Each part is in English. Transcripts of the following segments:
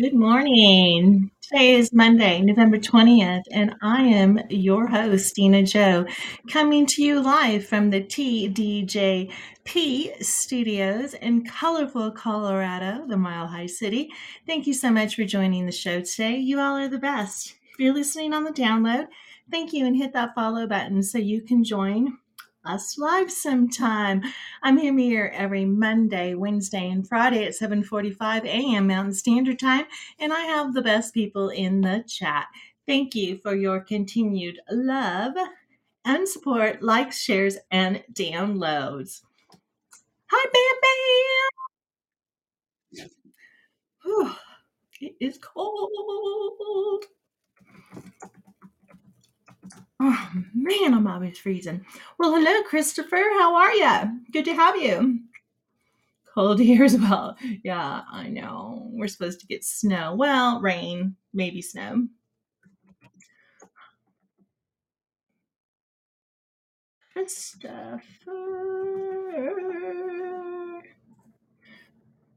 Good morning. Today is Monday, November 20th, and I am your host, Dena Jo, coming to you live from the TDJP studios in colorful Colorado, the Mile High City. Thank you so much for joining the show today. You all are the best. If you're listening on the download, thank you and hit that follow button so you can join us live sometime. I'm here every Monday, Wednesday, and Friday at 7:45 a.m. Mountain Standard Time, and I have the best people in the chat. Thank you for your continued love and support, likes, shares, and downloads. Hi, Bam Bam. Whew, it is cold. Oh man, I'm always freezing. Well, hello, Christopher. How are you? Good to have you. Cold here as well. Yeah, I know. We're supposed to get snow. Well, rain, maybe snow. Christopher.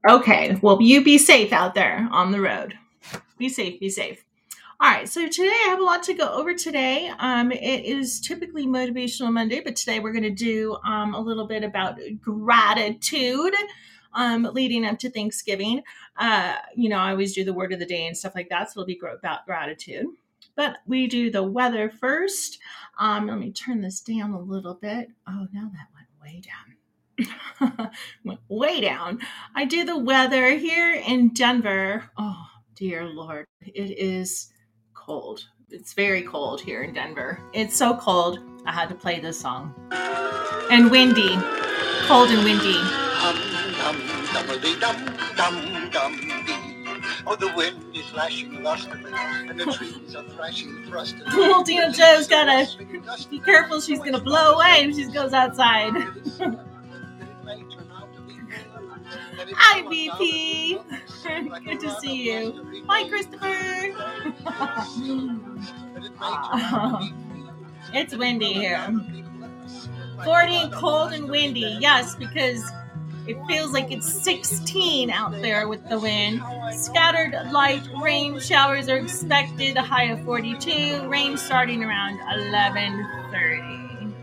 Okay, well, you be safe out there on the road. Be safe, be safe. All right, so today I have a lot to go over today. Um, it is typically Motivational Monday, but today we're going to do um, a little bit about gratitude um, leading up to Thanksgiving. Uh, you know, I always do the word of the day and stuff like that, so it'll be about gratitude. But we do the weather first. Um, let me turn this down a little bit. Oh, now that went way down. went way down. I do the weather here in Denver. Oh, dear Lord. It is cold. It's very cold here in Denver. It's so cold, I had to play this song. And windy. Cold and windy. Hum dum dummity dum dum dum dee. Oh, the wind is lashing lustily, and the trees are thrashing thrustily. Little Dena Jo's gotta be careful, she's gonna blow away if she goes outside. Hi, BP. Good to see you. Hi, Christopher. it's windy here. 40 cold and windy. Yes, because it feels like it's 16 out there with the wind. Scattered light rain showers are expected, a high of 42. Rain starting around 11:30.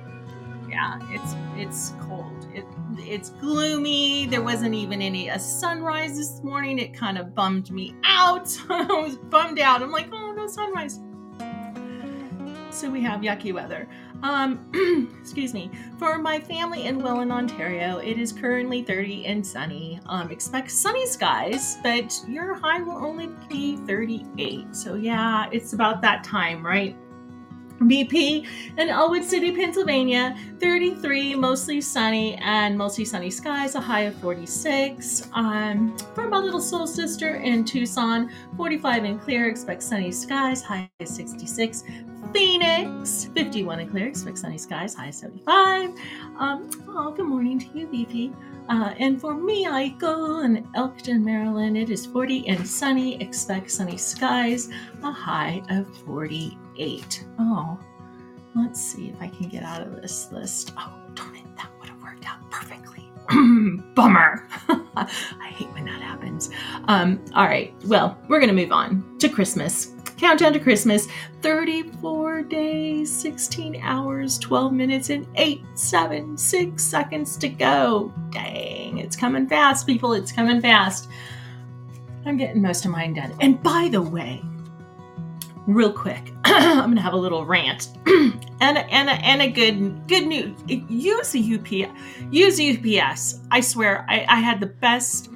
Yeah, it's it's cold. It, it's gloomy. There wasn't even any a sunrise this morning. It kind of bummed me out. I was bummed out. I'm like, oh no sunrise. So we have yucky weather. Um, excuse me. For my family in Welland, Ontario, it is currently 30 and sunny. Um, expect sunny skies, but your high will only be 38. So yeah, it's about that time, right? BP in Ellwood City, Pennsylvania, 33, mostly sunny and mostly sunny skies, a high of 46. Um, for my little soul sister in Tucson, 45 and clear, expect sunny skies, high of 66. Phoenix, 51 and clear, expect sunny skies, high of 75. Um, oh, good morning to you, BP. Uh, and for me, I go in Elkton, Maryland. It is 40 and sunny, expect sunny skies, a high of 48 eight. Oh, let's see if I can get out of this list. Oh, darn it, that would have worked out perfectly. Bummer. I hate when that happens. Um, all right, well, we're going to move on to Christmas. Countdown to Christmas 34 days, 16 hours, 12 minutes, and 8, 7, 6 seconds to go. Dang, it's coming fast, people. It's coming fast. I'm getting most of mine done. And by the way, real quick. I'm gonna have a little rant and and a, and a good good news. Use the UPS. Use UPS. I swear, I, I had the best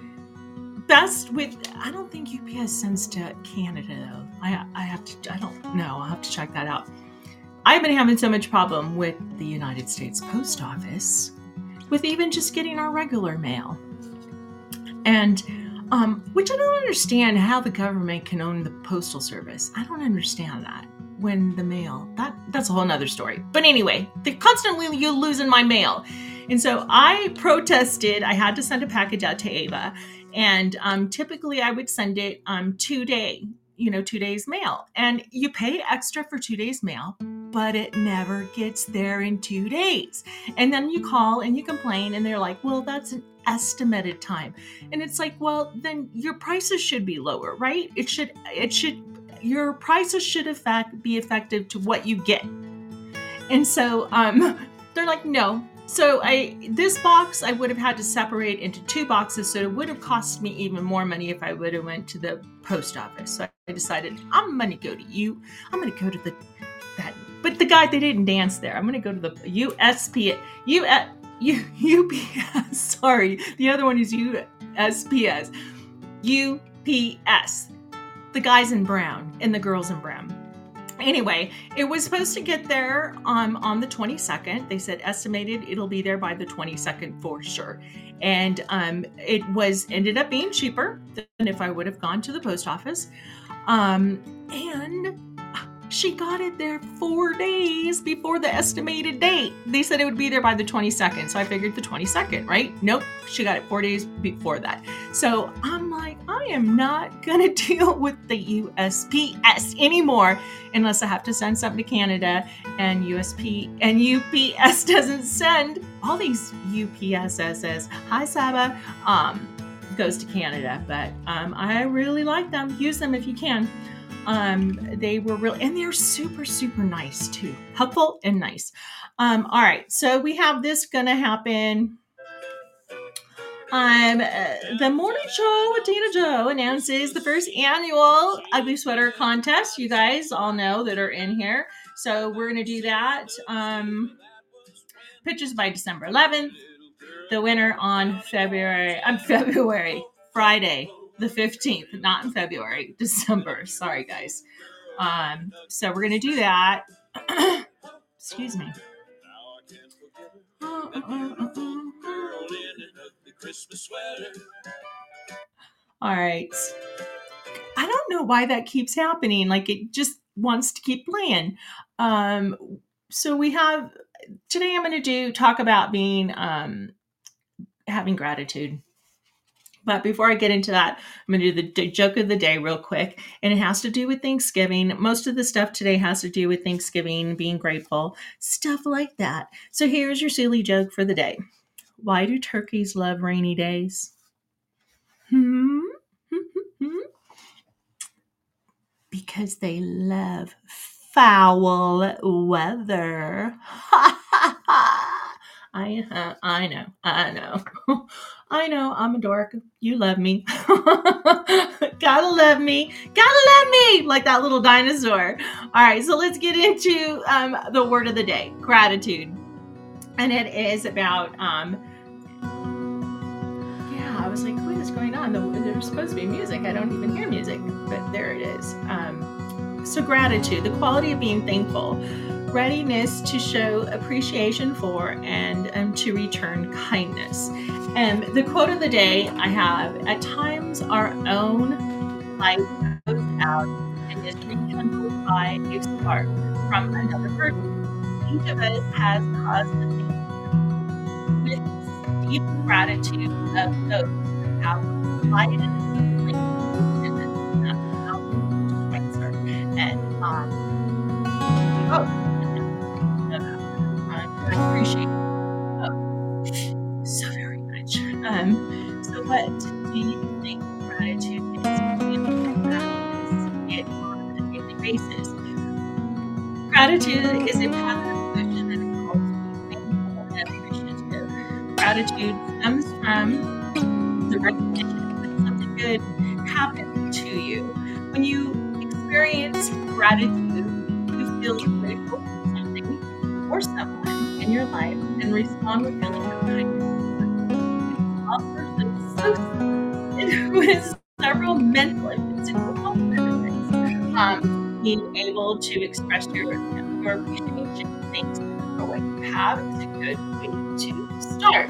best with. I don't think UPS sends to Canada though. I I have to. I don't know. I'll have to check that out. I've been having so much problem with the United States Post Office, with even just getting our regular mail, and um, which I don't understand how the government can own the postal service. I don't understand that. When the mail that that's a whole nother story. But anyway, they're constantly you losing my mail, and so I protested. I had to send a package out to Ava, and um, typically I would send it um, two day, you know, two days mail, and you pay extra for two days mail, but it never gets there in two days. And then you call and you complain, and they're like, "Well, that's estimated time. And it's like, well, then your prices should be lower, right? It should it should your prices should affect be effective to what you get. And so um they're like, no. So I this box I would have had to separate into two boxes, so it would have cost me even more money if I would have went to the post office. So I decided I'm gonna go to you. I'm gonna go to the that but the guy they didn't dance there. I'm gonna go to the USP U, U UPS. Sorry, the other one is USPS. UPS. The guys in brown and the girls in brown anyway, it was supposed to get there um, on the 22nd. They said estimated it'll be there by the 22nd for sure. And um, it was ended up being cheaper than if I would have gone to the post office. Um, and she got it there four days before the estimated date. They said it would be there by the 22nd. So I figured the 22nd, right? Nope. She got it four days before that. So I'm like, I am not going to deal with the USPS anymore unless I have to send something to Canada and USP and UPS doesn't send all these UPSSs. Hi, Saba. Um, goes to Canada, but um, I really like them. Use them if you can. Um, they were really, and they're super, super nice too, helpful and nice. Um, all right, so we have this gonna happen. Um, uh, the morning show with Dena Jo announces the first annual ugly sweater contest. You guys all know that are in here, so we're gonna do that. Um, pitches by December 11th. The winner on February. I'm February Friday, the 15th, not in February, December. Sorry, guys. Um, so we're going to do that. Excuse me. All right. I don't know why that keeps happening. Like it just wants to keep playing. Um, so we have today. I'm going to do talk about being um, having gratitude. But before I get into that, I'm going to do the joke of the day real quick. And it has to do with Thanksgiving. Most of the stuff today has to do with Thanksgiving, being grateful, stuff like that. So here's your silly joke for the day Why do turkeys love rainy days? Hmm? because they love foul weather. I uh, I know, I know, I know. I'm a dork. You love me. Gotta love me. Gotta love me like that little dinosaur. All right, so let's get into um, the word of the day: gratitude, and it is about. Um, yeah, I was like, what is going on? There's supposed to be music. I don't even hear music, but there it is. Um, so gratitude, the quality of being thankful readiness to show appreciation for and um, to return kindness. And the quote of the day I have at times our own light goes out and is rekindled by a spark from another person. Each of us has caused the thing with deep gratitude of those who have lighted and um, oh, I appreciate oh, Gratitude is a positive emotion that calls you thankful and appreciative. Gratitude comes from the recognition that something good happened to you. When you experience gratitude, you feel grateful for something or someone in your life and respond with feeling of kindness. Several mental and physical health benefits. Um, being able to express your, your appreciation thanks for what you have is a good way to start.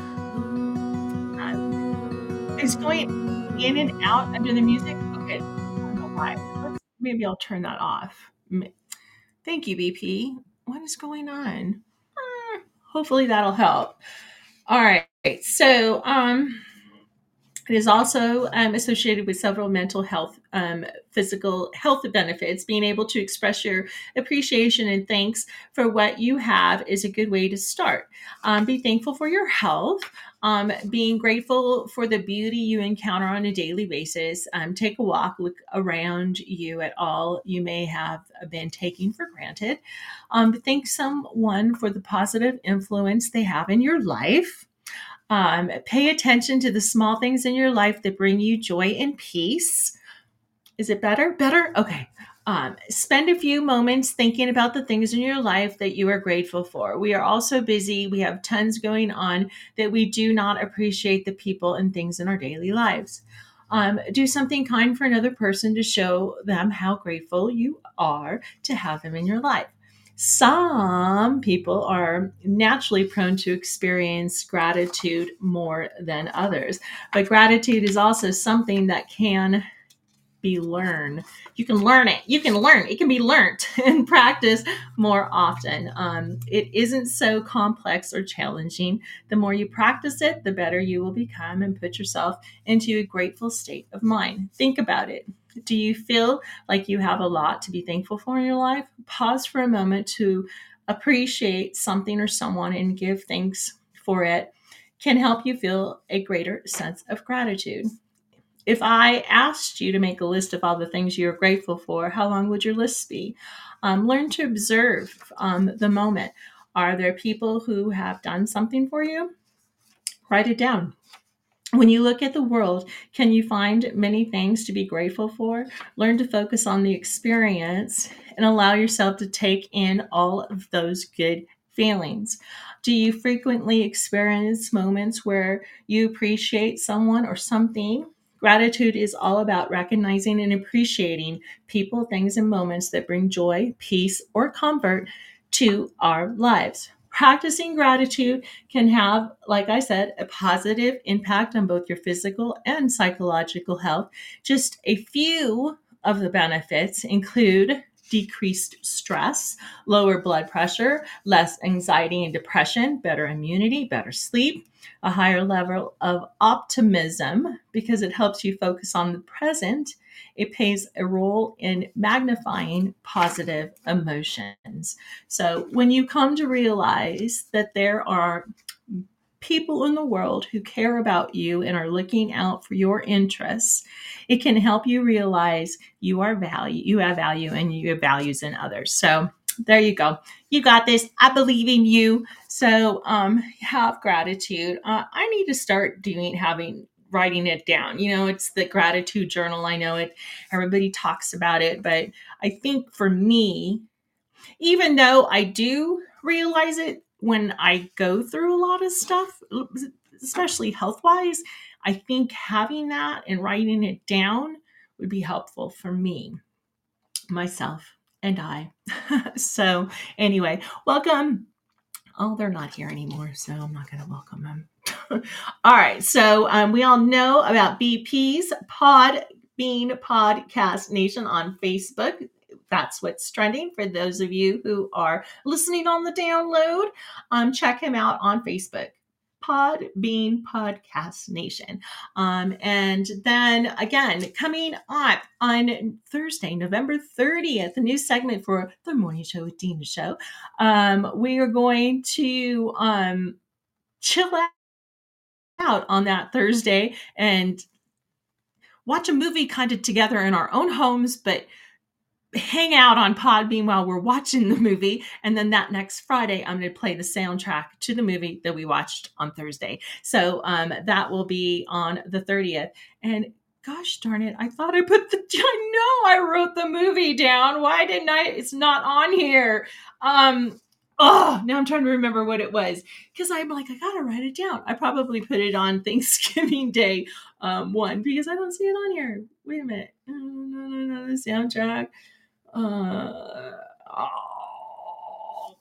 Um, it's going in and out under the music. Okay, I don't know why. Let's, maybe I'll turn that off. Thank you, BP. What is going on? hopefully that'll help. All right. So, um, It is also um, associated with several mental health, um, physical health benefits. Being able to express your appreciation and thanks for what you have is a good way to start. Um, be thankful for your health. Um, being grateful for the beauty you encounter on a daily basis. Um, take a walk, look around you at all you may have been taking for granted. Um, thank someone for the positive influence they have in your life. Um, pay attention to the small things in your life that bring you joy and peace. Is it better? Better? Okay. Um, spend a few moments thinking about the things in your life that you are grateful for. We are all so busy. We have tons going on that we do not appreciate the people and things in our daily lives. Um, do something kind for another person to show them how grateful you are to have them in your life. Some people are naturally prone to experience gratitude more than others, but gratitude is also something that can be learned. You can learn it. You can learn. It can be learned and practice more often. Um, it isn't so complex or challenging. The more you practice it, the better you will become and put yourself into a grateful state of mind. Think about it. Do you feel like you have a lot to be thankful for in your life? Pause for a moment to appreciate something or someone and give thanks for it can help you feel a greater sense of gratitude. If I asked you to make a list of all the things you're grateful for, how long would your list be? Um, learn to observe um, the moment. Are there people who have done something for you? Write it down when you look at the world, can you find many things to be grateful for? Learn to focus on the experience and allow yourself to take in all of those good feelings. Do you frequently experience moments where you appreciate someone or something? Gratitude is all about recognizing and appreciating people, things, and moments that bring joy, peace, or comfort to our lives. Practicing gratitude can have, like I said, a positive impact on both your physical and psychological health. Just a few of the benefits include decreased stress, lower blood pressure, less anxiety and depression, better immunity, better sleep, a higher level of optimism because it helps you focus on the present it plays a role in magnifying positive emotions. So when you come to realize that there are people in the world who care about you and are looking out for your interests, it can help you realize you are value, you have value and you have values in others. So there you go. You got this. I believe in you. So um have gratitude. Uh, I need to start doing having writing it down. You know, it's the gratitude journal. I know it, everybody talks about it, but I think for me, even though I do realize it when I go through a lot of stuff, especially health wise, I think having that and writing it down would be helpful for me, myself, and I. so, anyway, welcome. Oh, they're not here anymore, so I'm not going to welcome them. all right. So um, we all know about BP's Pod Bean Podcast Nation on Facebook. That's what's trending for those of you who are listening on the download. Um, check him out on Facebook. Podbean Podcast Nation. Um, and then again, coming up on Thursday, November 30th, a new segment for the Morning Show with Dena Jo. Um, we are going to um, chill out on that Thursday and watch a movie kind of together in our own homes, but hang out on Podbean while we're watching the movie. And then that next Friday, I'm going to play the soundtrack to the movie that we watched on Thursday. So um, that will be on the 30th. And gosh darn it, I thought I put the, I know I wrote the movie down. Why didn't I? It's not on here. Um, oh, now I'm trying to remember what it was because I'm like, I gotta write it down. I probably put it on Thanksgiving Day um, one because I don't see it on here. Wait a minute, no, no, no, no, the soundtrack. Uh, oh.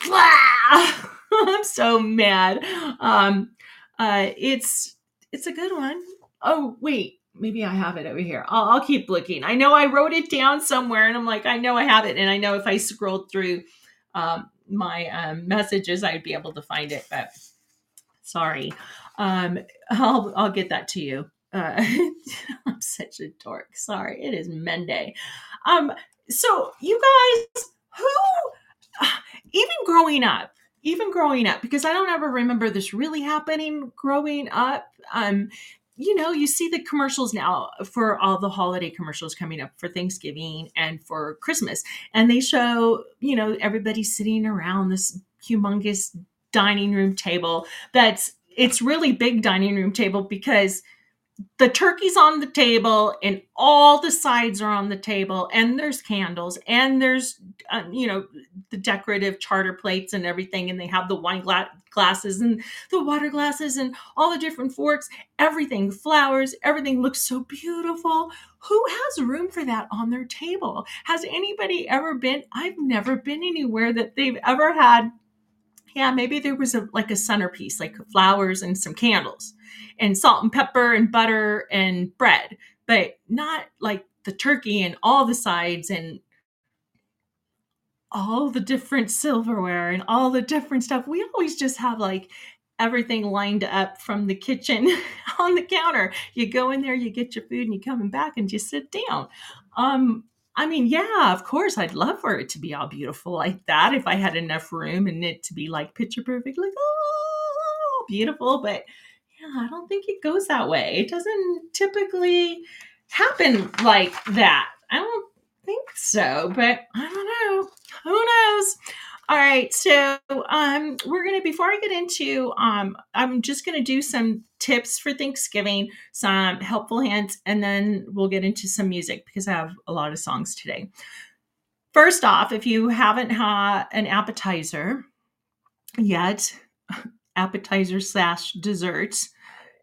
I'm so mad. Um, uh, it's it's a good one. Oh wait, maybe I have it over here. I'll, I'll keep looking. I know I wrote it down somewhere, and I'm like, I know I have it, and I know if I scrolled through um, my um, messages, I'd be able to find it, but sorry. Um, I'll I'll get that to you. Uh, I'm such a dork. Sorry, it is Monday. Um, so you guys, who, even growing up, even growing up, because I don't ever remember this really happening growing up. Um, you know, you see the commercials now for all the holiday commercials coming up for Thanksgiving and for Christmas. And they show, you know, everybody sitting around this humongous dining room table that's it's really big dining room table because the turkey's on the table and all the sides are on the table and there's candles and there's uh, you know the decorative charter plates and everything and they have the wine gla- glasses and the water glasses and all the different forks everything flowers everything looks so beautiful. Who has room for that on their table? Has anybody ever been i've never been anywhere that they've ever had yeah maybe there was a like a centerpiece like flowers and some candles and salt and pepper and butter and bread, but not like the turkey and all the sides and all the different silverware and all the different stuff. We always just have like everything lined up from the kitchen on the counter. You go in there, you get your food, and you coming back and just sit down. Um, I mean, yeah, of course, I'd love for it to be all beautiful like that if I had enough room and it to be like picture perfect, like oh, beautiful. But yeah, I don't think it goes that way. It doesn't typically happen like that. I don't think so, but I don't know. Who knows? All right, so um, we're gonna before I get into um, I'm just gonna do some tips for Thanksgiving, some helpful hints, and then we'll get into some music because I have a lot of songs today. First off, if you haven't had an appetizer yet, appetizer slash desserts.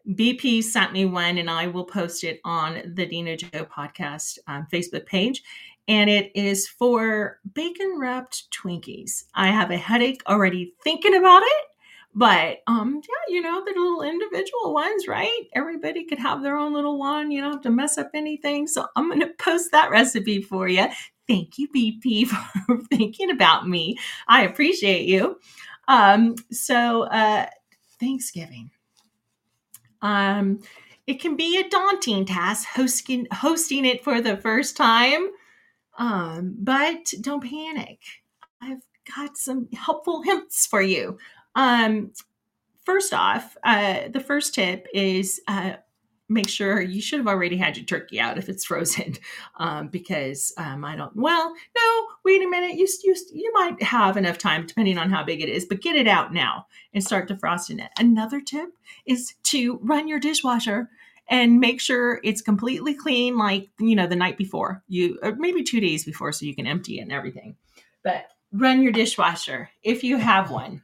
BP sent me one, and I will post it on the Dena Jo podcast um, Facebook page. And it is for bacon wrapped Twinkies. I have a headache already thinking about it, but um, yeah, you know the little individual ones, right? Everybody could have their own little one. You don't have to mess up anything. So I'm going to post that recipe for you. Thank you, BP, for thinking about me. I appreciate you. Um, so uh, Thanksgiving. Um, it can be a daunting task hosting hosting it for the first time, um, but don't panic. I've got some helpful hints for you. Um, first off, uh, the first tip is uh, make sure you should have already had your turkey out if it's frozen um, because um, i don't well no wait a minute you, you you might have enough time depending on how big it is but get it out now and start defrosting it another tip is to run your dishwasher and make sure it's completely clean like you know the night before you or maybe two days before so you can empty it and everything but run your dishwasher if you have one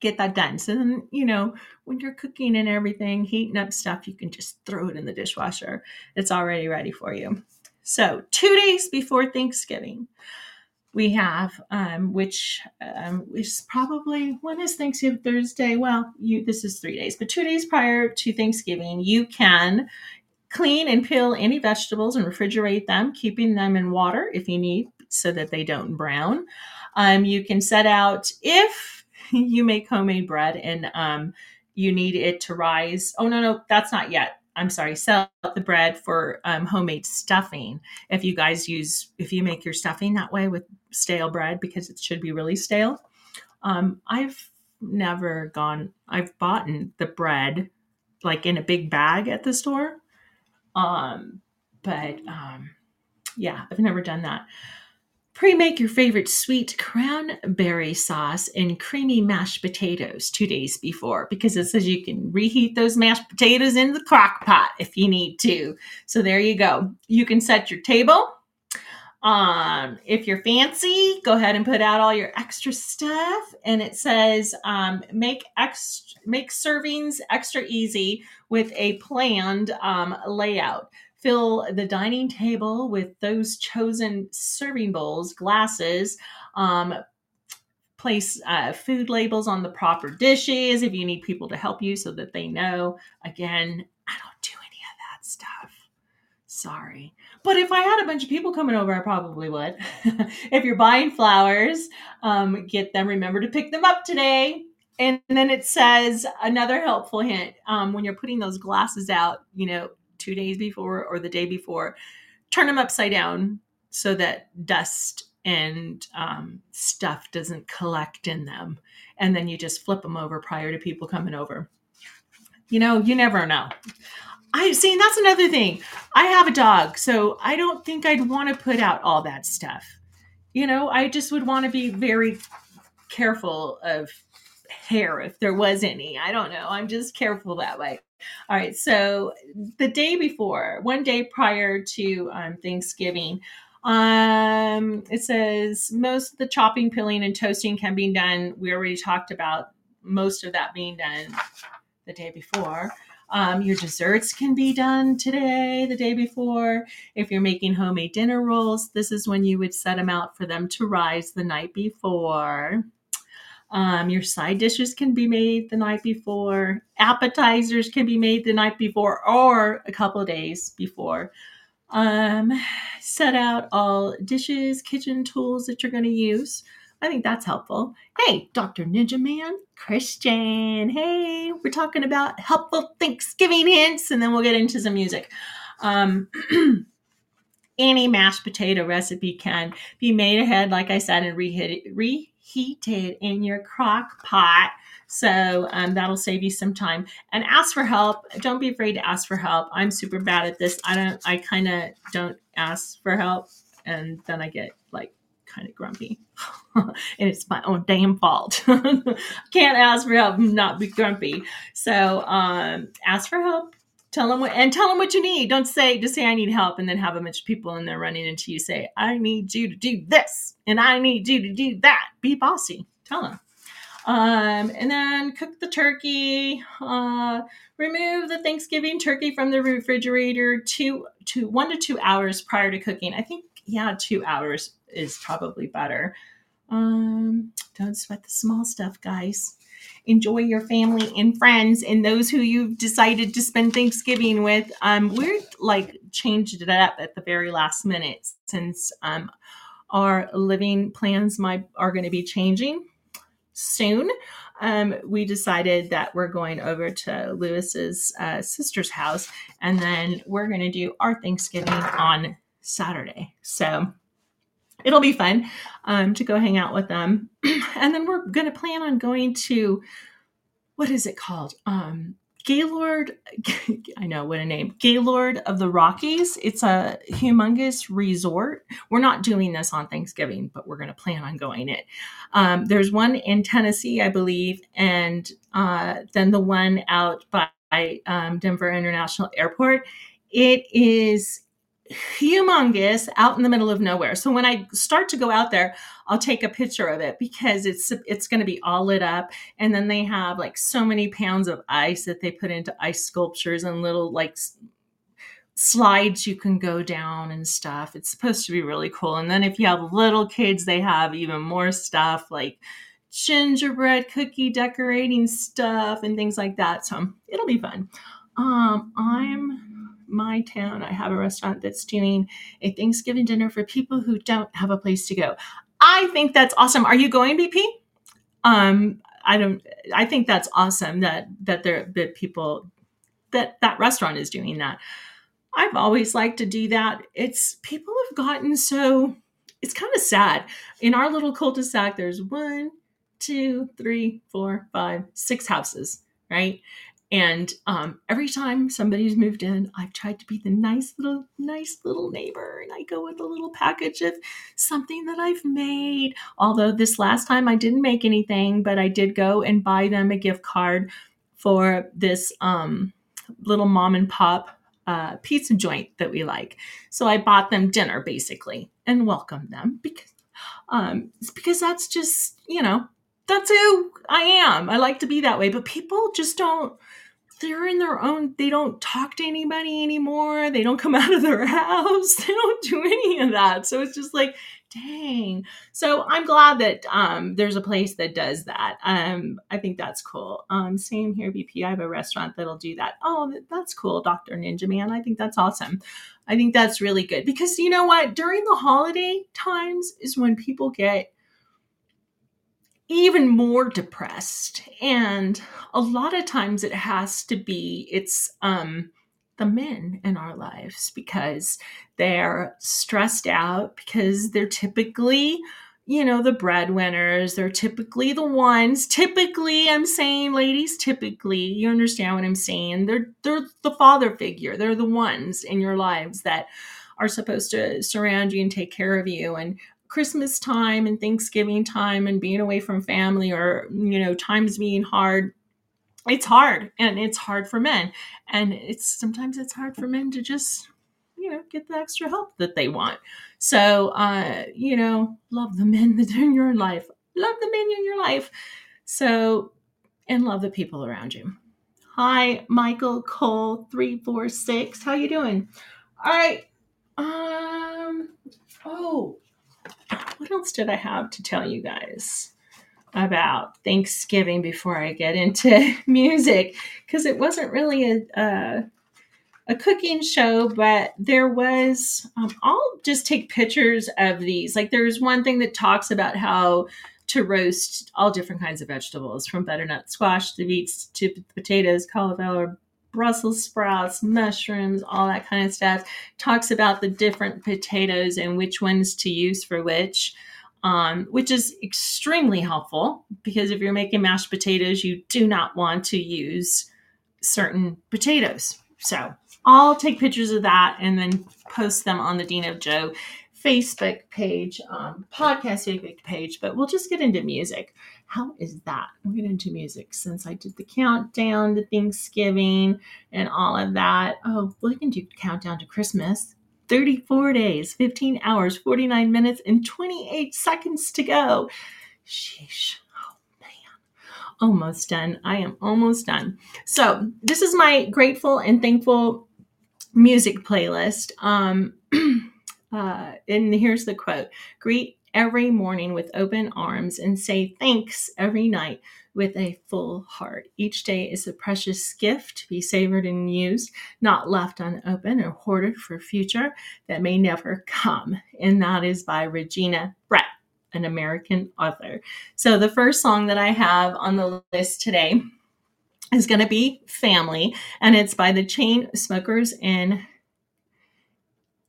get that done. So then, you know, when you're cooking and everything, heating up stuff, you can just throw it in the dishwasher. It's already ready for you. So, two days before Thanksgiving, we have, um, which um, is probably when is Thanksgiving Thursday? Well, you this is three days, but two days prior to Thanksgiving, you can clean and peel any vegetables and refrigerate them, keeping them in water if you need, so that they don't brown. Um, you can set out if you make homemade bread and um, you need it to rise. Oh, no, no, that's not yet. I'm sorry, sell the bread for um, homemade stuffing. If you guys use, if you make your stuffing that way with stale bread, because it should be really stale. Um, I've never gone, I've bought the bread like in a big bag at the store. Um, but um, yeah, I've never done that. Pre-make your favorite sweet cranberry sauce and creamy mashed potatoes two days before because it says you can reheat those mashed potatoes in the crock pot if you need to. So there you go. You can set your table. Um, if you're fancy, go ahead and put out all your extra stuff. And it says um, make extra make servings extra easy with a planned um, layout. Fill the dining table with those chosen serving bowls, glasses. Um, place uh, food labels on the proper dishes if you need people to help you so that they know. Again, I don't do any of that stuff. Sorry. But if I had a bunch of people coming over, I probably would. if you're buying flowers, um, get them. Remember to pick them up today. and then it says another helpful hint um, when you're putting those glasses out, you know, two days before or the day before, turn them upside down so that dust and um, stuff doesn't collect in them. And then you just flip them over prior to people coming over. You know, you never know. I see, that's another thing. I have a dog, so I don't think I'd want to put out all that stuff. You know, I just would want to be very careful of hair if there was any. I don't know. I'm just careful that way. All right. So the day before, one day prior to um, Thanksgiving, um, it says most of the chopping, peeling, and toasting can be done. We already talked about most of that being done the day before. Um, your desserts can be done today, the day before. If you're making homemade dinner rolls, this is when you would set them out for them to rise the night before. Um, your side dishes can be made the night before. Appetizers can be made the night before or a couple days before. Um, set out all dishes, kitchen tools that you're going to use. I think that's helpful. Hey, Dr. Ninja Man, Christian. Hey, we're talking about helpful Thanksgiving hints, and then we'll get into some music. Um, any mashed potato recipe can be made ahead, like I said, and reheated, reheated in your crock pot. So um, that'll save you some time. And ask for help. Don't be afraid to ask for help. I'm super bad at this. I don't. I kind of don't ask for help, and then I get like kind of grumpy. and it's my own damn fault. Can't ask for help not be grumpy. So um, ask for help. Tell them what, and tell them what you need. Don't say just say I need help and then have a bunch of people in there running into you. Say I need you to do this and I need you to do that. Be bossy. Tell them. Um, and then cook the turkey. Uh, remove the Thanksgiving turkey from the refrigerator two to one to two hours prior to cooking. I think yeah, two hours is probably better. Um, don't sweat the small stuff, guys. Enjoy your family and friends and those who you've decided to spend Thanksgiving with. Um, we're like changed it up at the very last minute since um, our living plans might are going to be changing soon. Um, we decided that we're going over to Lewis's uh, sister's house, and then we're going to do our Thanksgiving on Saturday. So it'll be fun um, to go hang out with them. and then we're going to plan on going to what is it called? Um, Gaylord, I know what a name, Gaylord of the Rockies. It's a humongous resort. We're not doing this on Thanksgiving, but we're going to plan on going it. Um, there's one in Tennessee, I believe, and uh, then the one out by um, Denver International Airport. It is humongous out in the middle of nowhere. So when I start to go out there, I'll take a picture of it because it's it's going to be all lit up and then they have like so many pounds of ice that they put into ice sculptures and little like slides you can go down and stuff. It's supposed to be really cool. And then if you have little kids, they have even more stuff like gingerbread cookie decorating stuff and things like that. So it'll be fun. Um, I'm my town, I have a restaurant that's doing a Thanksgiving dinner for people who don't have a place to go. I think that's awesome. Are you going, BP? Um, I don't. I think that's awesome that that there that people that that restaurant is doing that. I've always liked to do that. It's people have gotten so. It's kind of sad. In our little cul-de-sac, there's one, two, three, four, five, six houses, right? And um, every time somebody's moved in, I've tried to be the nice little, nice little neighbor, and I go with a little package of something that I've made. Although this last time I didn't make anything, but I did go and buy them a gift card for this um, little mom and pop uh, pizza joint that we like. So I bought them dinner basically and welcomed them because um, because that's just you know that's who I am. I like to be that way, but people just don't they're in their own they don't talk to anybody anymore. They don't come out of their house. They don't do any of that. So it's just like dang. So i'm glad that um, there's a place that does that. Um, i think that's cool. Um, same here bp i have a restaurant that'll do that. Oh that's cool dr ninja man. I think that's awesome. I think that's really good because you know what? During the holiday times is when people get even more depressed. And a lot of times it has to be it's um the men in our lives because they're stressed out because they're typically you know the breadwinners they're typically the ones typically i'm saying ladies typically you understand what i'm saying? They're they're the father figure they're the ones in your lives that are supposed to surround you and take care of you and Christmas time and Thanksgiving time and being away from family or, you know, times being hard, it's hard and it's hard for men. And it's sometimes it's hard for men to just, you know, get the extra help that they want. So, uh, you know, love the men that are in your life. Love the men in your life. So, and love the people around you. Hi, Michael Cole, 346. How you doing? All right. Um, oh, what else did I have to tell you guys about Thanksgiving before I get into music? Because it wasn't really a, a, a cooking show, but there was. Um, I'll just take pictures of these. Like there's one thing that talks about how to roast all different kinds of vegetables, from butternut squash to beets to potatoes, cauliflower, Brussels sprouts, mushrooms, all that kind of stuff. Talks about the different potatoes and which ones to use for which, um, which is extremely helpful because if you're making mashed potatoes, you do not want to use certain potatoes. So I'll take pictures of that and then post them on the Dena Jo Facebook page, um, podcast Facebook page, but we'll just get into music. How is that? We'll get into music since I did the countdown to Thanksgiving and all of that. Oh, we can do countdown to Christmas. 34 days, 15 hours, 49 minutes, and 28 seconds to go. Sheesh. Oh, man. Almost done. I am almost done. So, this is my grateful and thankful music playlist. Um, uh, and here's the quote Greet every morning with open arms and say thanks every night with a full heart. Each day is a precious gift to be savored and used, not left unopened or hoarded for future that may never come. And that is by Regina Brett, an American author. So the first song that I have on the list today is going to be Family, and it's by the Chain Smokers in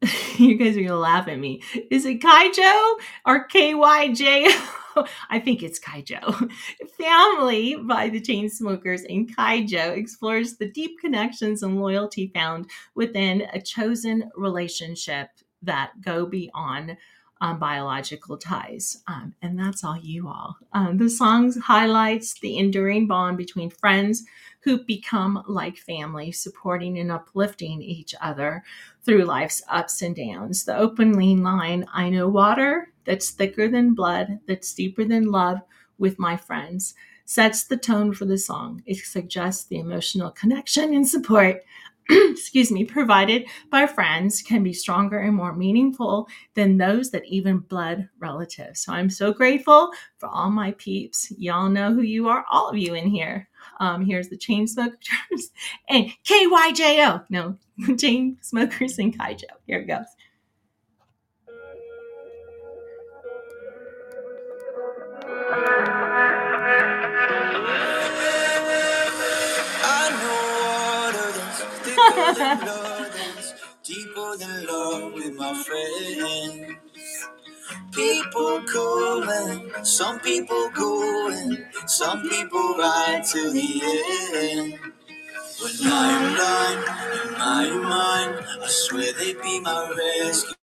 you guys are gonna laugh at me. Is it Kaijo or KYJ? I think it's Kaijo. Family by the Chainsmokers and Kaijo explores the deep connections and loyalty found within a chosen relationship that go beyond um, biological ties. Um, and that's all you all. Um, the song highlights the enduring bond between friends who become like family, supporting and uplifting each other through life's ups and downs. The open lean line I know water that's thicker than blood, that's deeper than love with my friends sets the tone for the song. It suggests the emotional connection and support excuse me, provided by friends can be stronger and more meaningful than those that even blood relatives. So I'm so grateful for all my peeps. Y'all know who you are, all of you in here. Um, here's the chain smokers and KYJO. No, chain smokers and Kaijo. Here it goes. Deeper than love with my friends. People coming, some people going, some people ride to the end. When I'm blind in my mind, I swear they'd be my rescue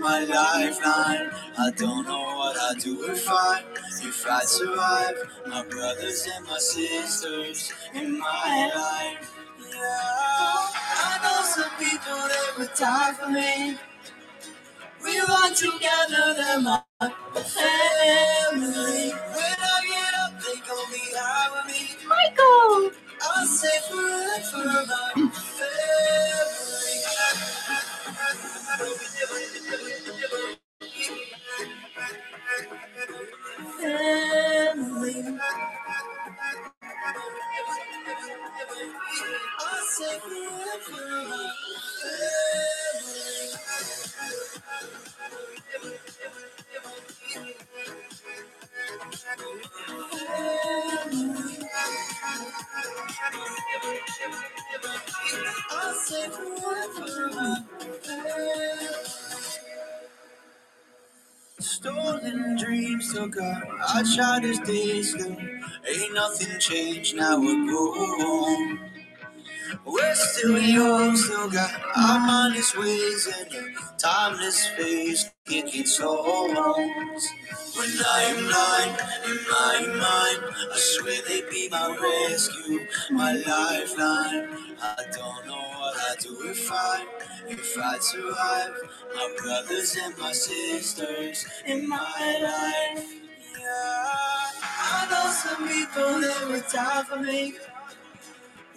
my lifeline. I don't know what I'd do if I, if I'd survive. My brothers and my sisters in my life. I know some people that would die for me. We run together, they're my family. When I get up, they gon' be high with me. Michael! I'll say forever, my family. Family. I'll say forever, my family. family. Stolen dreams took our childish days. Ain't nothing changed now we're grown. We're still young, still got our mindless ways and a timeless face kicking songs. When I am blind in my mind, I swear they'd be my rescue, my lifeline. I don't know what I'd do if I, if I'd survive. My brothers and my sisters in my life. Yeah, I know some people that would die for me.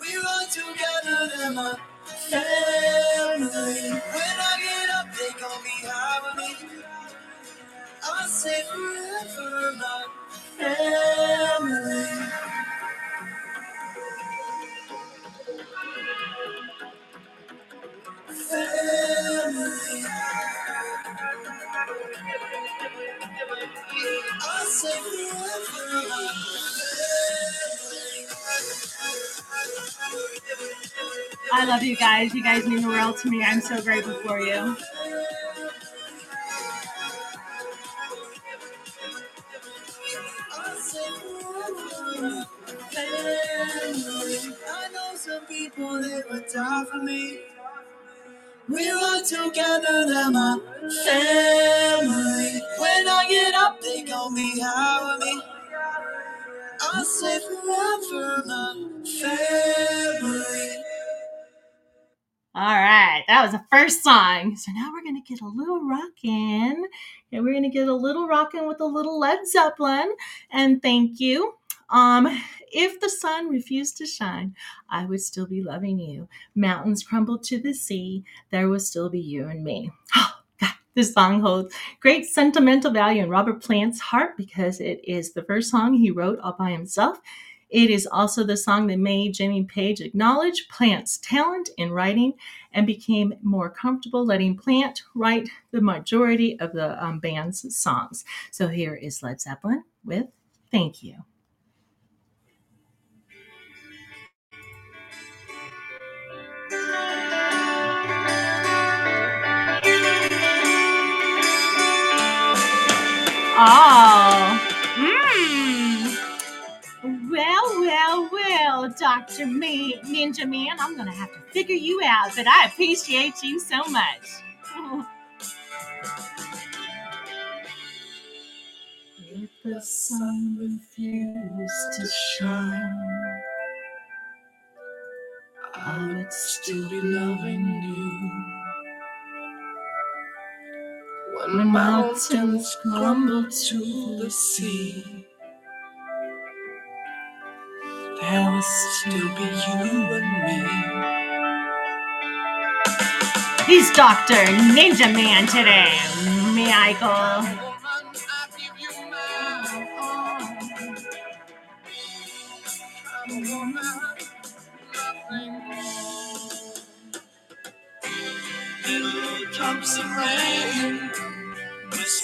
We run together, they're my family. When I get up, they gon' be high with me. I say forever, my family. Family. I say forever, my family. I love you guys. You guys mean the world to me. I'm so grateful for you. I know some people that would die for me. We run together, they're my family. When I get up, they gon' be high with me. I say forever, my family. All right, that was the first song. So now we're gonna get a little rockin', and we're gonna get a little rockin' with a little Led Zeppelin. And thank you. Um, if the sun refused to shine, I would still be loving you. Mountains crumbled to the sea, there would still be you and me. This song holds great sentimental value in Robert Plant's heart because it is the first song he wrote all by himself. It is also the song that made Jimmy Page acknowledge Plant's talent in writing and became more comfortable letting Plant write the majority of the um, band's songs. So here is Led Zeppelin with Thank You. Oh, mmm. Well, well, well, Dr. Me- Ninja Man, I'm going to have to figure you out, but I appreciate you so much. if the sun refused to shine, I would still be loving you. When mountains crumble to the sea, there will still be you and me. He's Dr. Ninja Man today, Michael. Drops of rain,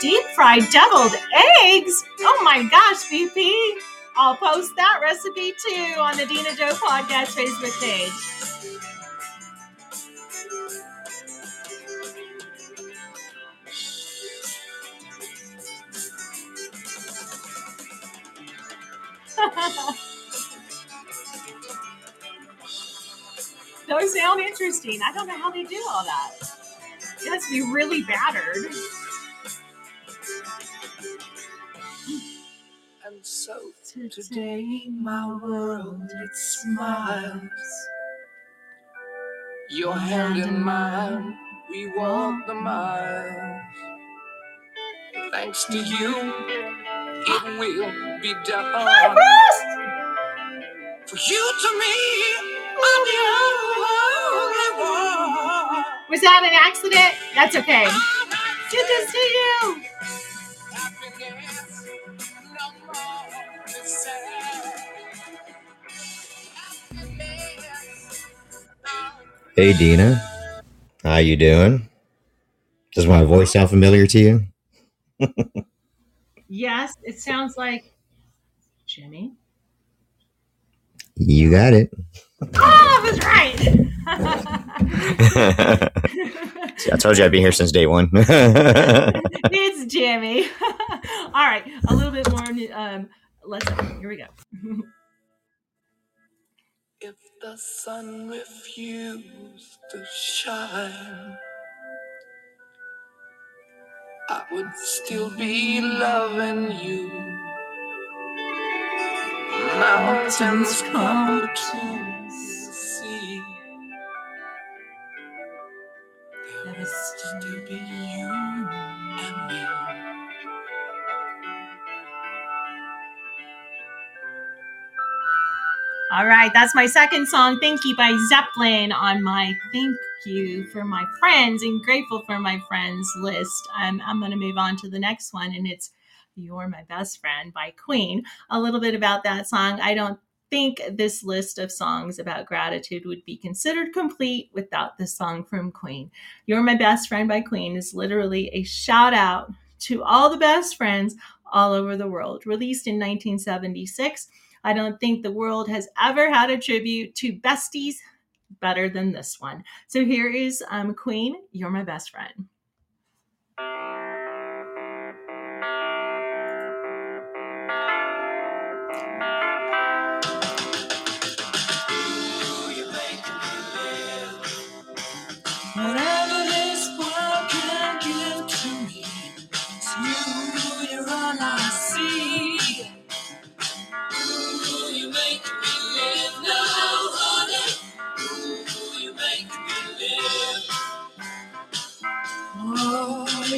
Deep fried deviled eggs? Oh my gosh, BP. I'll post that recipe too on the Dena Jo Podcast Facebook page. Those sound interesting. I don't know how they do all that. It has to be really battered. And so today my world it smiles. Your hand in mine, we walk the miles. Thanks to you, it will be done. Hi, Bruce! For you to me are the only one. Was that an accident? That's okay. Good to see you. Happiness, no more to say. Hey Dena, how you doing? Does my voice sound familiar to you? Yes, it sounds like Jimmy. You got it. Oh, I was right. See, I told you I'd be here since day one. it's Jimmy. All right, a little bit more. Um, let's. Here we go. If the sun refused to shine, I would still be loving you. Mountains come to see. There will still be you and me. All right, that's my second song. Thank you by Zeppelin on my thank you for my friends and grateful for my friends list. I'm, I'm going to move on to the next one, and it's You're My Best Friend by Queen. A little bit about that song. I don't think this list of songs about gratitude would be considered complete without this song from Queen. You're My Best Friend by Queen is literally a shout out to all the best friends all over the world. Released in 1976 I don't think the world has ever had a tribute to besties better than this one. So here is um, Queen, You're My Best Friend.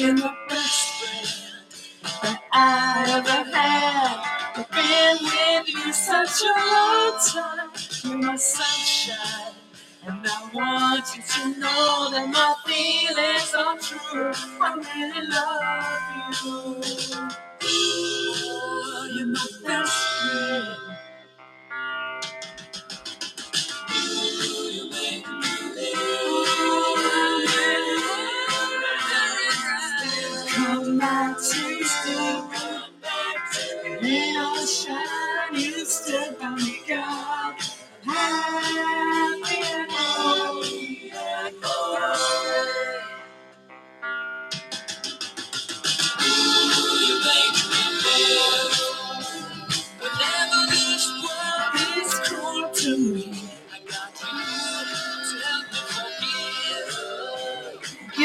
Oh, you're the best friend that I ever had. I've been with you such a long time. You're my sunshine. And I want you to know that my feelings are true. I really love you. Ooh, you're my best friend. Come back to stay. Rain or shine, you stood by me, God. Happy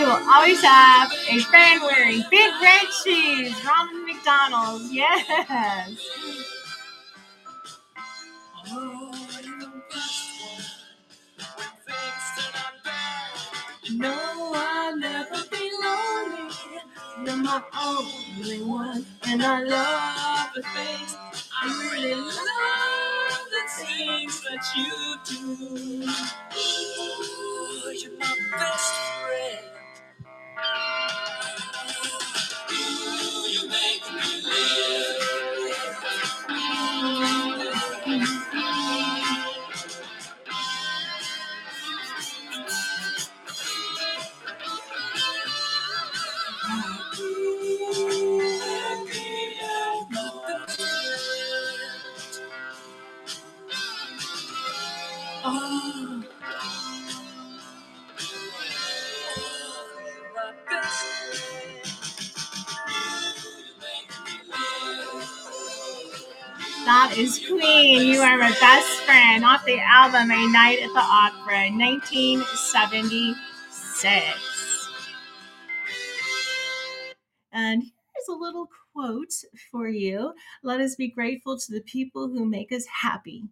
will always have a friend wearing big red shoes. Ronald McDonald. Yes. Know I'll never be lonely. You're my only one, and I love the things I really love the things that you do. You're my best Queen. You are my best friend off the album A Night at the Opera, 1976. And here's a little quote for you. Let us be grateful to the people who make us happy.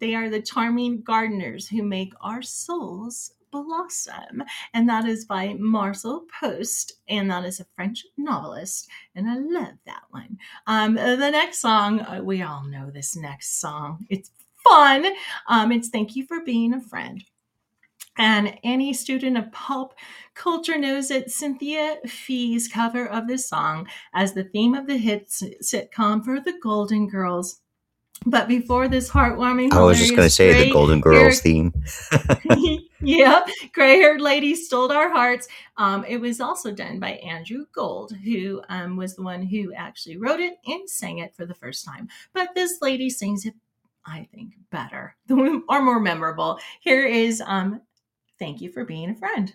They are the charming gardeners who make our souls Blossom, and that is by Marcel Proust, and that is a French novelist, and I love that one. Um, the next song, uh, we all know this next song. It's fun. Um, it's Thank You for Being a Friend. And any student of pop culture knows that Cynthia Fee's cover of this song as the theme of the hit sitcom for the Golden Girls. But before this heartwarming, I was just going to say the Golden Girls theme. yeah, gray haired lady stole our hearts. Um, it was also done by Andrew Gold, who um, was the one who actually wrote it and sang it for the first time. But this lady sings it, I think, better or more memorable. Here is um, Thank You for Being a Friend.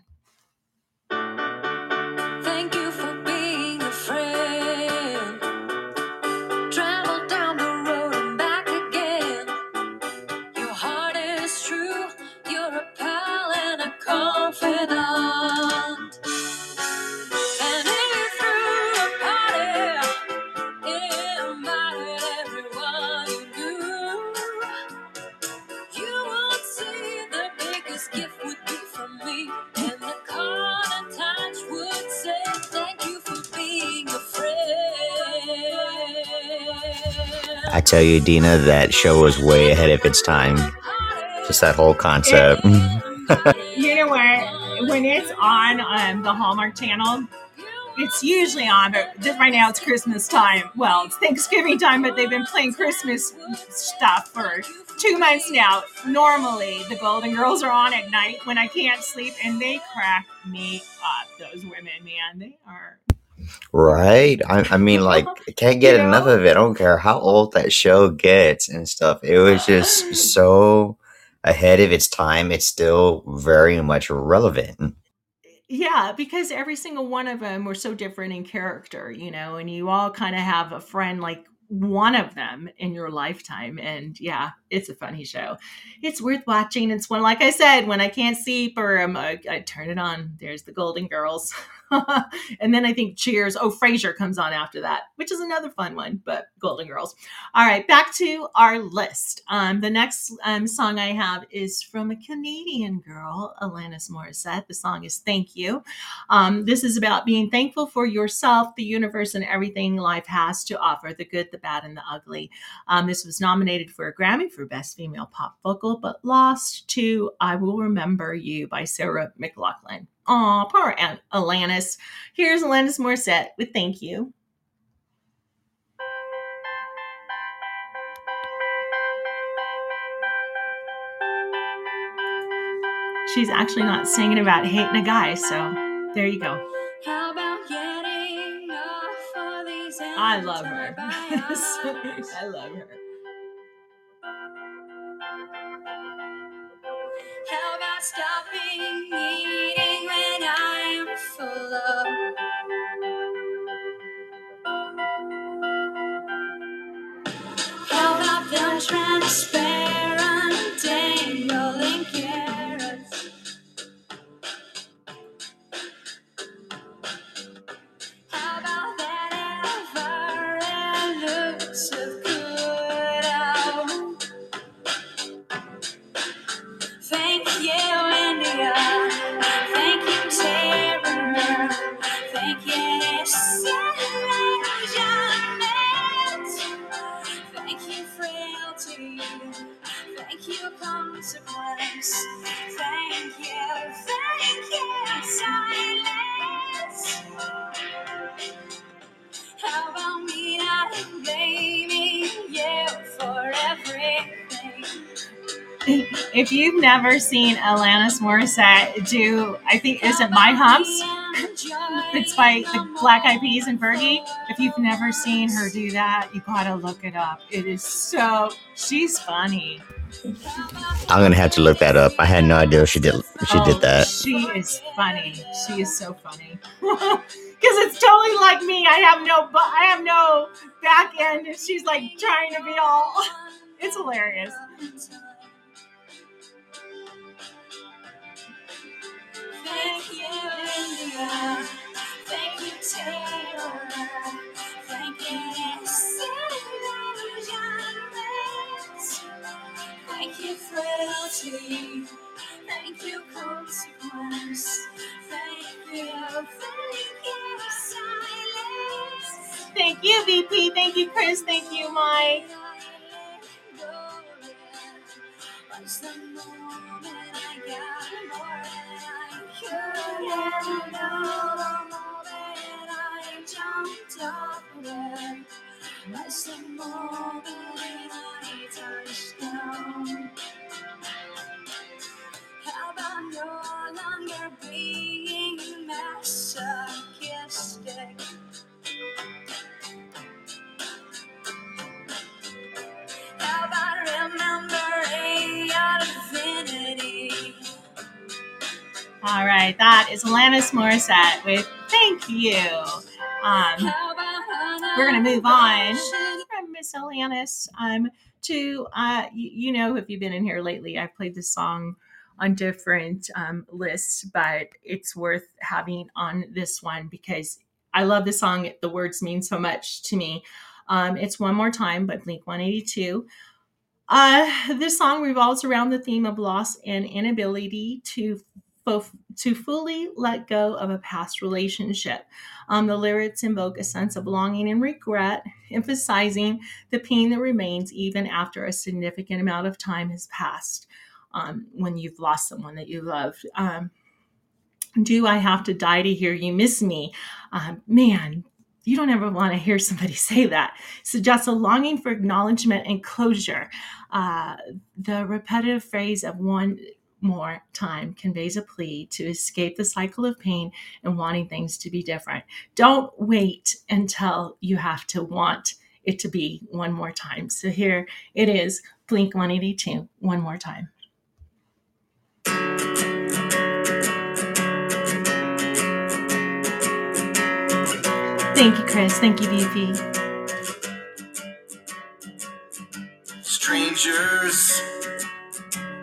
Tell you, Dena, that show was way ahead of its time. Just that whole concept. you know what? When it's on um, the Hallmark Channel, it's usually on, but just right now it's Christmas time. Well, it's Thanksgiving time, but they've been playing Christmas stuff for two months now. Normally, the Golden Girls are on at night when I can't sleep, and they crack me up. Those women, man, they are Right? I, I mean, like, I can't get enough of it. I don't care how old that show gets and stuff. It was just so ahead of its time. It's still very much relevant. Yeah, because every single one of them were so different in character, you know, and you all kind of have a friend like one of them in your lifetime. And yeah, it's a funny show. It's worth watching. It's one, like I said, when I can't sleep or I'm, I, I turn it on. There's the Golden Girls. and then I think Cheers. Oh, Frasier comes on after that, which is another fun one, but Golden Girls. All right, back to our list. Um, the next um, song I have is from a Canadian girl, Alanis Morissette. The song is Thank You. Um, this is about being thankful for yourself, the universe, and everything life has to offer the good, the bad, and the ugly. Um, this was nominated for a Grammy for Best Female Pop Vocal, but lost to I Will Remember You by Sarah McLachlan. Aw, poor Alanis. Here's Alanis Morissette with Thank You. She's actually not singing about hating a guy, so there you go. I love her. I love her. How about stopping How about the Thank you, thank you, silence. How about me not blaming you for everything? if you've never seen Alanis Morissette do, I think, is it My Humps? it's by the Black Eyed Peas and Fergie. If you've never seen her do that, you gotta look it up. It is so, she's funny. I'm gonna have to look that up. I had no idea she did. She oh, did that. She is funny. She is so funny. Because it's totally like me. I have no, I have no back end, and she's like trying to be all. It's hilarious. Thank you, India. Thank you, Taylor. You, frailty. Thank you, consequence. Thank you, thank you, silence. Thank you, VP. Thank you, Chris. Thank you, Mike. Was the moment I got more than I could ever know. The moment I jumped off with was the moment I touched down. How about longer being masochistic? How about remembering our divinity? All right, that is Alanis Morissette with Thank You. Um, How about we're gonna move on from Miss Alanis um, to uh, you, you know if you've been in here lately, I've played this song on different um, lists, but it's worth having on this one because I love the song. The words mean so much to me. Um, it's one more time by Blink 182. Uh, this song revolves around the theme of loss and inability to to fully let go of a past relationship. Um, the lyrics invoke a sense of longing and regret, emphasizing the pain that remains even after a significant amount of time has passed um, when you've lost someone that you loved. Um, do I have to die to hear you miss me? Um, man, you don't ever want to hear somebody say that. Suggests a longing for acknowledgement and closure. Uh, the repetitive phrase of one more time conveys a plea to escape the cycle of pain and wanting things to be different. Don't wait until you have to want it to be one more time. So here it is Blink 182, one more time. Thank you, Chris. Thank you, VP. Strangers,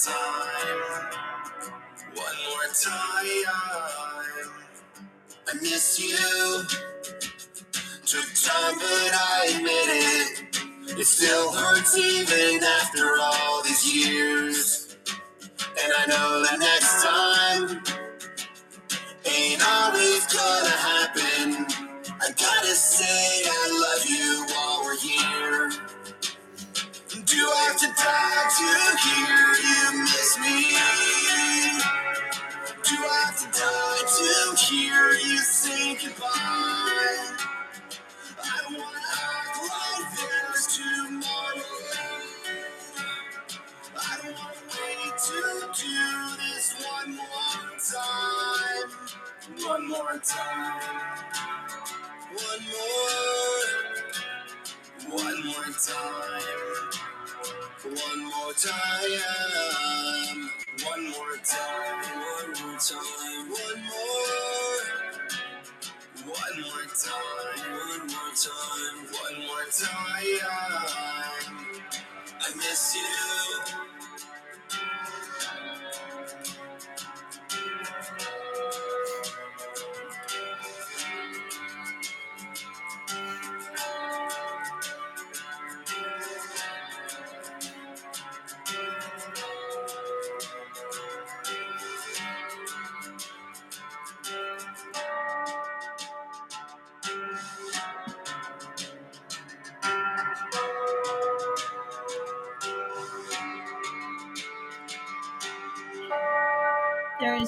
Time. One more time. I miss you. Took time, but I admit it. It still hurts even after all these years. And I know that next time ain't always gonna happen. I gotta say I love you while we're here. Do I have to die to hear you miss me? Do I have to die to hear you say goodbye? I wanna act like there's tomorrow. I don't wanna wait to do this one more time. One more time. One more. One more time. One more time. One more time. One more time. One more. One more time. One more time. One more time. I miss you.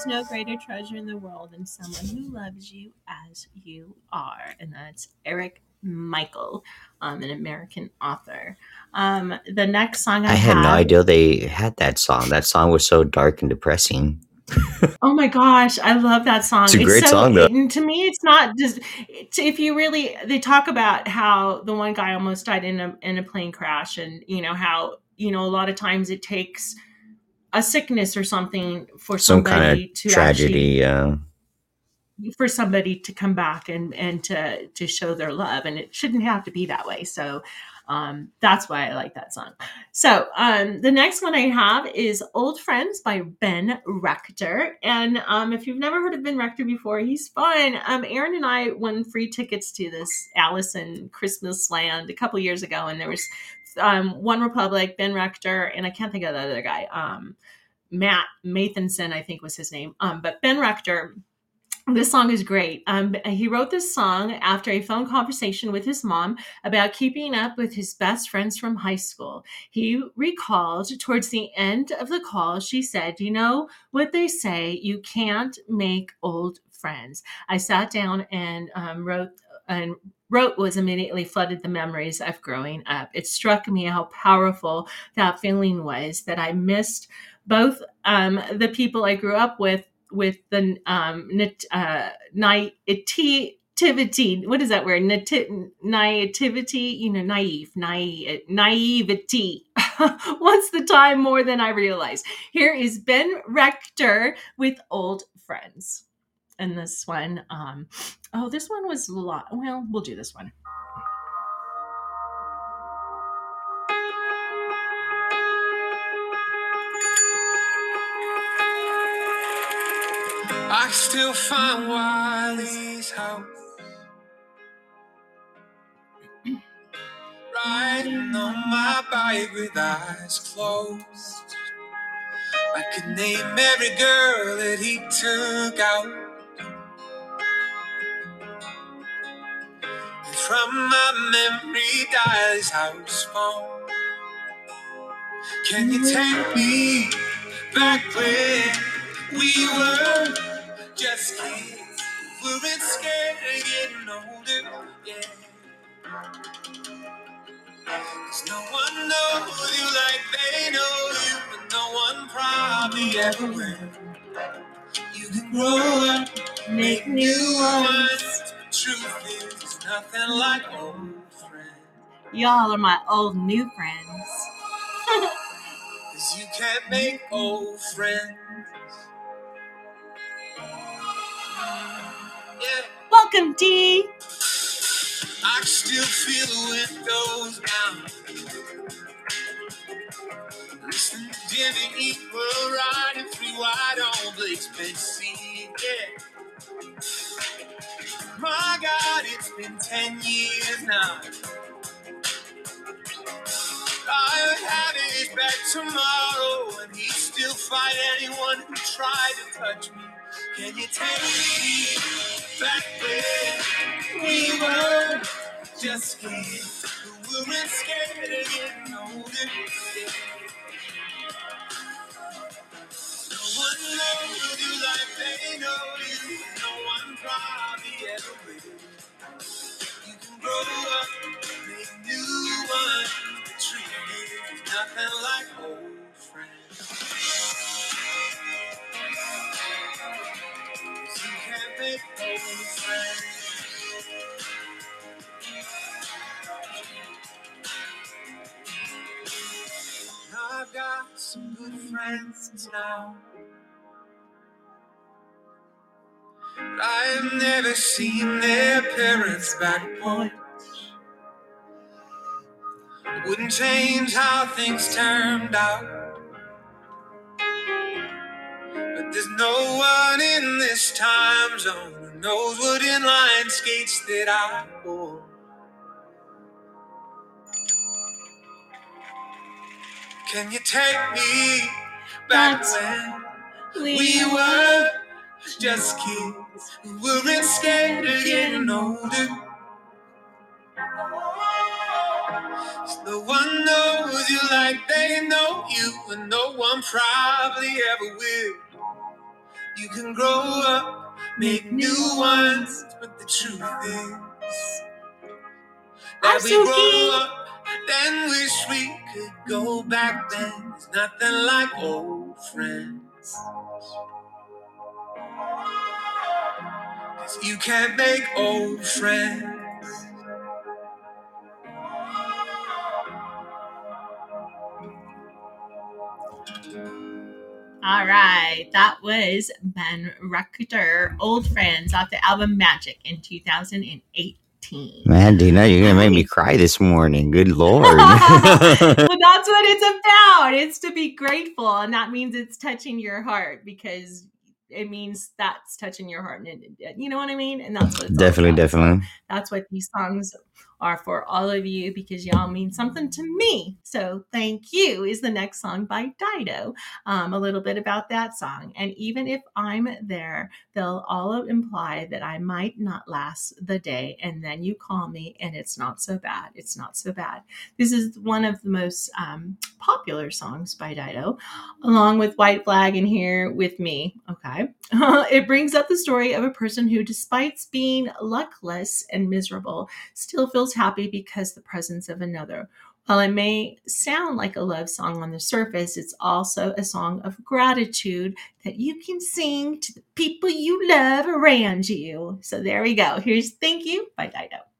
Is no greater treasure in the world than someone who loves you as you are. And that's Eric Michael, um, an American author. Um, the next song I, I had no idea they had that song. That song was so dark and depressing. Oh my gosh, I love that song. It's a great song, though. to me, it's not just it's, if you really they talk about how the one guy almost died in a in a plane crash, and you know how you know a lot of times it takes a sickness or something for Some somebody kind of to tragedy. Uh, for somebody to come back and and to to show their love, and it shouldn't have to be that way. So. Um, that's why I like that song. So um, the next one I have is "Old Friends" by Ben Rector, and um, if you've never heard of Ben Rector before, he's fun. Um, Aaron and I won free tickets to this Allison Christmas Land a couple years ago, and there was um, One Republic, Ben Rector, and I can't think of the other guy, um, Matt Mathenson, I think was his name. Um, but Ben Rector this song is great. Um, he wrote this song after a phone conversation with his mom about keeping up with his best friends from high school. He recalled towards the end of the call, she said, You know what they say, you can't make old friends. I sat down and um, wrote and wrote was immediately flooded the memories of growing up. It struck me how powerful that feeling was that I missed both um, the people I grew up with with the um, uh. What is that word? Nati- naivety. You know, naive, naive, naivety. Once the time more than I realized. Here is Ben Rector with Old Friends. And this one, um, oh, this one was a lot. Well, we'll do this one. I still find Wiley's house. Riding on my bike with eyes closed. I could name every girl that he took out. From my memory his house phone. Can you take me back when we were just kids? We weren't scared of getting older, yeah. Cause no one knows you like they know you, but no one probably ever will. You can grow up, Make new ones. But truth is, nothing like old friends. Y'all are my old new friends. Cause you can't make old friends. Yeah, Welcome, D. I can still feel the windows down. Listen to Jimmy Eat World riding through wide on Blake's yeah. My God, it's been 10 years now. I would have his back tomorrow, and he'd still fight anyone who tried to touch me. Can you take me back where we were? Just kids who weren't scared of getting older. No one knows you like they know you. One probably ever. You can grow up, make new ones. The truth is, nothing like old friends. you can't make old friends. I've got some good friends now. But I've never seen their parents' back porch. It wouldn't change how things turned out. But there's no one in this time zone who knows what inline skates that I wore. Can you take me back That's- when we were just kids weren't scared of getting older? No one knows you like they know you, and no one probably ever will. You can grow up, make new ones, but the truth is that we grow up, then wish we could go back then. There's nothing like old friends. You can't make old friends. All right, that was Ben Rector, Old Friends, off the album Magic in 2018. Man, Dena, you're gonna make me cry this morning. Good lord. well, that's what it's about. It's to be grateful, and that means it's touching your heart because it means that's touching your heart, and it, you know what I mean. And that's what it's definitely, definitely. that's what these songs are for all of you because y'all mean something to me. So thank you is the next song by Dido. Um, a little bit about that song. And even if I'm there, they'll all imply that I might not last the day. And then you call me and it's not so bad. It's not so bad. This is one of the most um, popular songs by Dido, along with White Flag in Here with Me. Okay. it brings up the story of a person who, despite being luckless and miserable, still feels happy because the presence of another. While it may sound like a love song on the surface, it's also a song of gratitude that you can sing to the people you love around you. So there we go. Here's Thank You by Dido.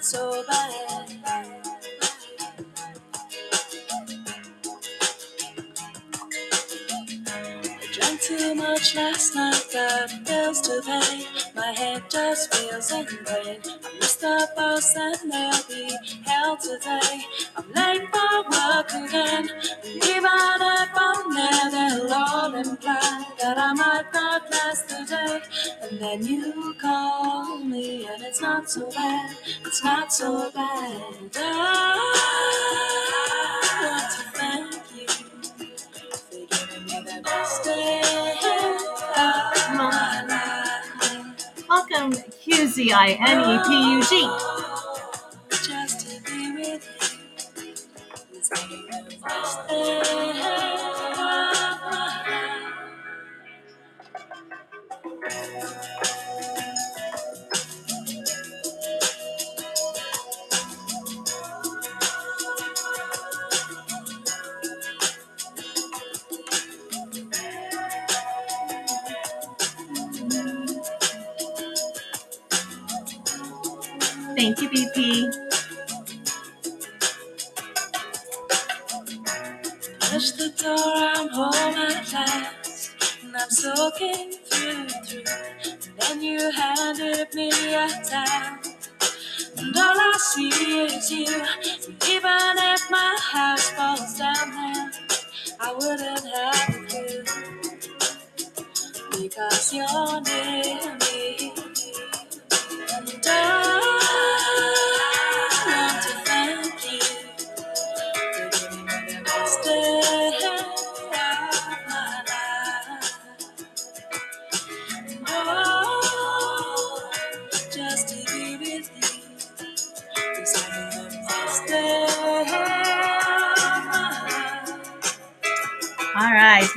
Not so bad. I drank too much last night, got bills to pay. My head just feels in. I missed the bus and there'll be hell today. I'm late for work again. And even if I'm there, they'll all imply that I might not last the day. And then you call it's not so bad. It's not so bad. I want to thank you. for giving me the best day of my life. Welcome, Q Z I N E P U G. Just to be with you is the best day of my life. Thank you, BP. Touch the door, I'm home at last. And I'm soaking through and through. And then you handed me a towel. And all I see is you. And even if my house falls down there, I wouldn't have a clue. Because you're near me.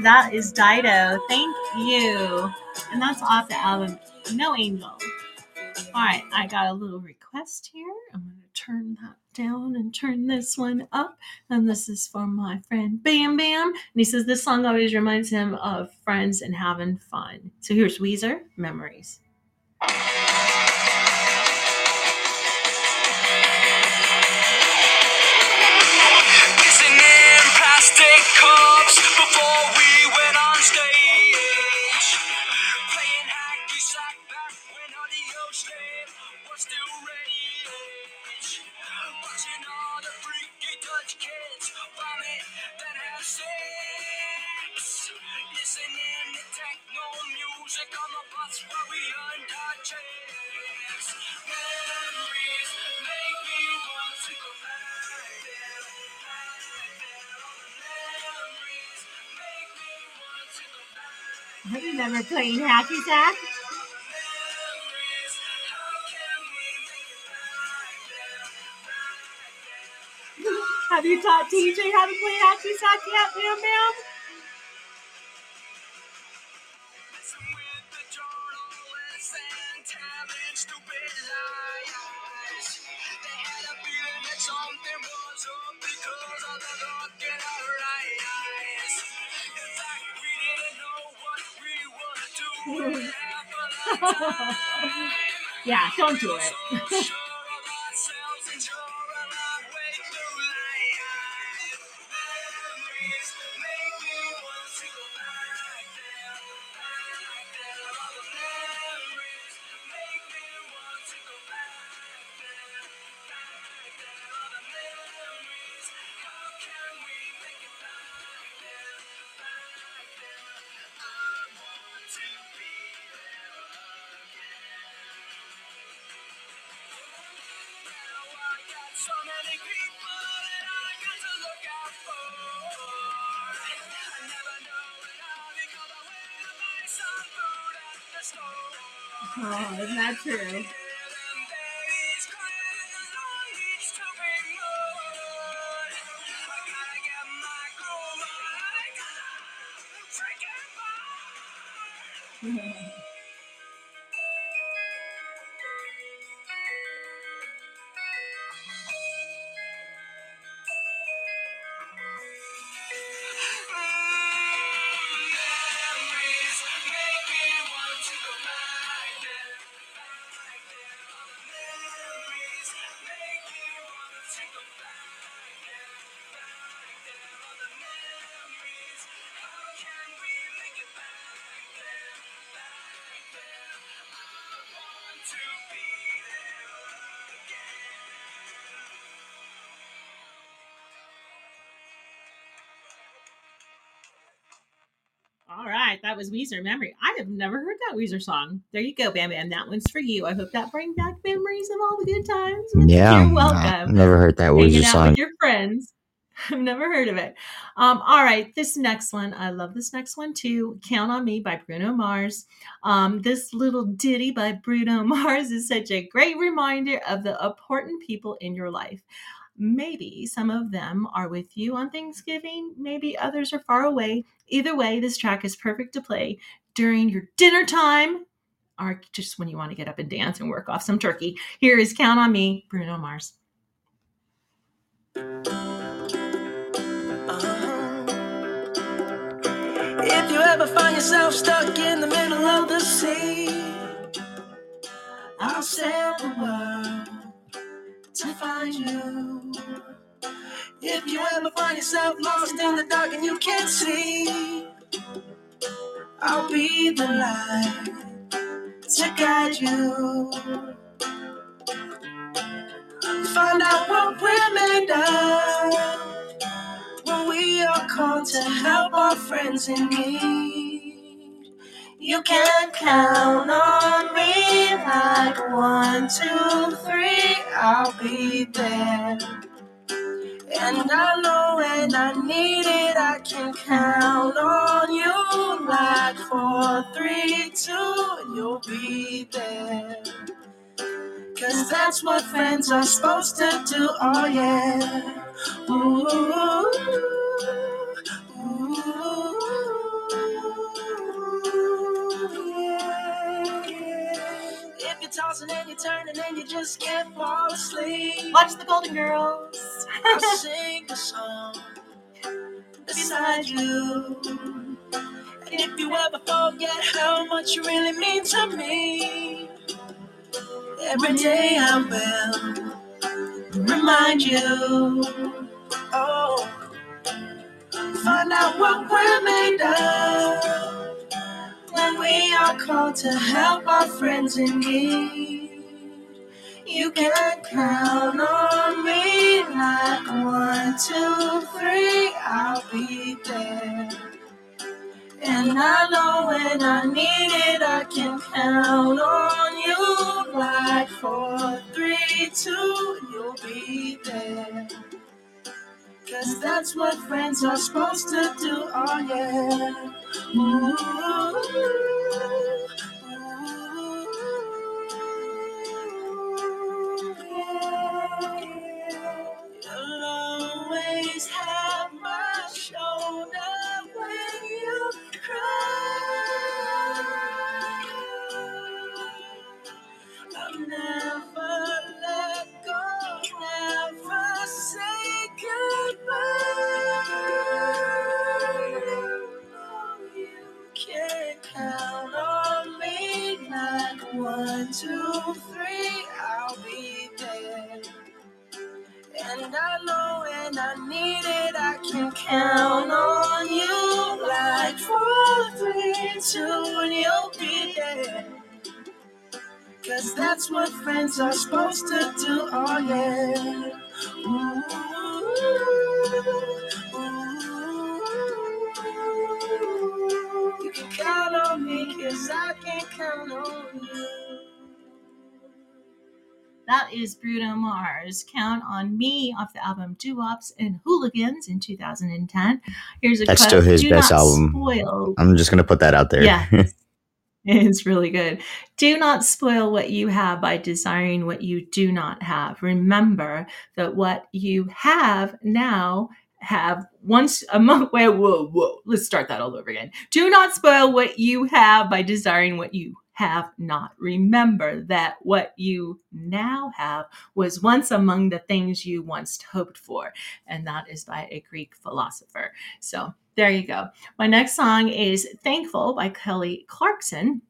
That is Dido. Thank you. And that's off the album No Angel. All right, I got a little request here. I'm going to turn that down and turn this one up. And this is for my friend Bam Bam. And he says this song always reminds him of friends and having fun. So here's Weezer Memories. Back playing Back there. Have you taught TJ how to play hacky sack yet, Bam Bam? Yeah, don't do it. Oh, isn't that true? That was Weezer Memory. I have never heard that Weezer song. There you go, Bam Bam. That one's for you. I hope that brings back memories of all the good times. Yeah, You're I've welcome. never heard that Hanging Weezer song. with your friends. I've never heard of it. Um, all right, this next one, I love this next one too. Count on Me by Bruno Mars. Um, this little ditty by Bruno Mars is such a great reminder of the important people in your life. Maybe some of them are with you on Thanksgiving, maybe others are far away. Either way, this track is perfect to play during your dinner time or just when you want to get up and dance and work off some turkey. Here is Count on Me, Bruno Mars. Uh-huh. If you ever find yourself stuck in the middle of the sea, I'll sail the world to find you. If you ever find yourself lost in the dark and you can't see, I'll be the light to guide you. Find out what we're made of when we are called to help our friends in need. You can count on me like one, two, three, I'll be there. And I know when I need it, I can count on you like four, three, two, you'll be there. Cause that's what friends are supposed to do, oh yeah. Ooh, tossing and you're turning and you just can't fall asleep. Watch the Golden Girls. I'll sing a song beside you. And if you ever forget how much you really mean to me, every day I will remind you. Oh, find out what we're made of we are called to help our friends in need. You can count on me like one, two, three, I'll be there. And I know when I need it, I can count on you like four, three, two, you'll be there. Cause that's what friends are supposed to do, oh yeah. Ooh, when I need it, I can count on you like four, three, two, and you'll be there. Cause that's what friends are supposed to do, oh yeah. Ooh, Ooh. you can count on me, cause I can count on you. That is Bruno Mars. Count on Me off the album Doo Wops and Hooligans in 2010. Here's a That's cut. still his Do best album. Spoil. I'm just gonna put that out there. Yeah. It's really good. Do not spoil what you have by desiring what you do not have. Remember that what you have now have once a month. Wait, whoa, whoa. Let's start that all over again. Do not spoil what you have by desiring what you have not. Remember that what you now have was once among the things you once hoped for. And that is by a Greek philosopher. So there you go. My next song is Thankful by Kelly Clarkson.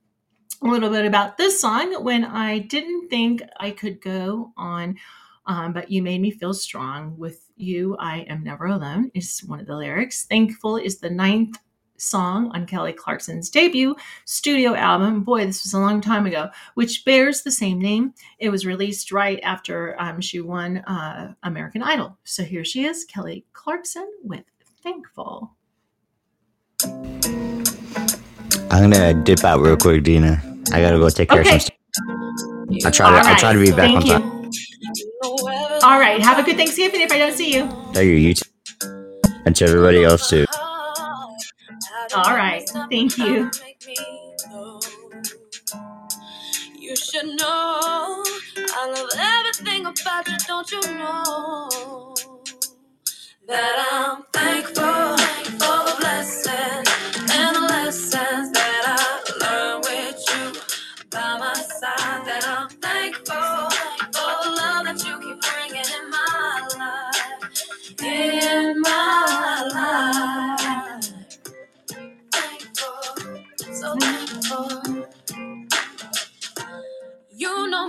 A little bit about this song. When I didn't think I could go on, um, but you made me feel strong. With you, I am never alone, is one of the lyrics. Thankful is the ninth song on Kelly Clarkson's debut studio album. Boy, this was a long time ago, which bears the same name. It was released right after um, she won uh, American Idol. So here she is, Kelly Clarkson with Thankful. I'm gonna dip out real quick, Dena. I gotta go take care Okay. of some stuff. I try to. I try to be back Thank on time. All right. Have a good Thanksgiving if I don't see you. Thank you, you too. and to everybody else too. All right. Thank you. You should know I love everything about you, don't you know? That I'm thankful for the blessings and the lessons that I learned with you by my side. That I'm thankful for the love that you keep bringing in my life, in my life.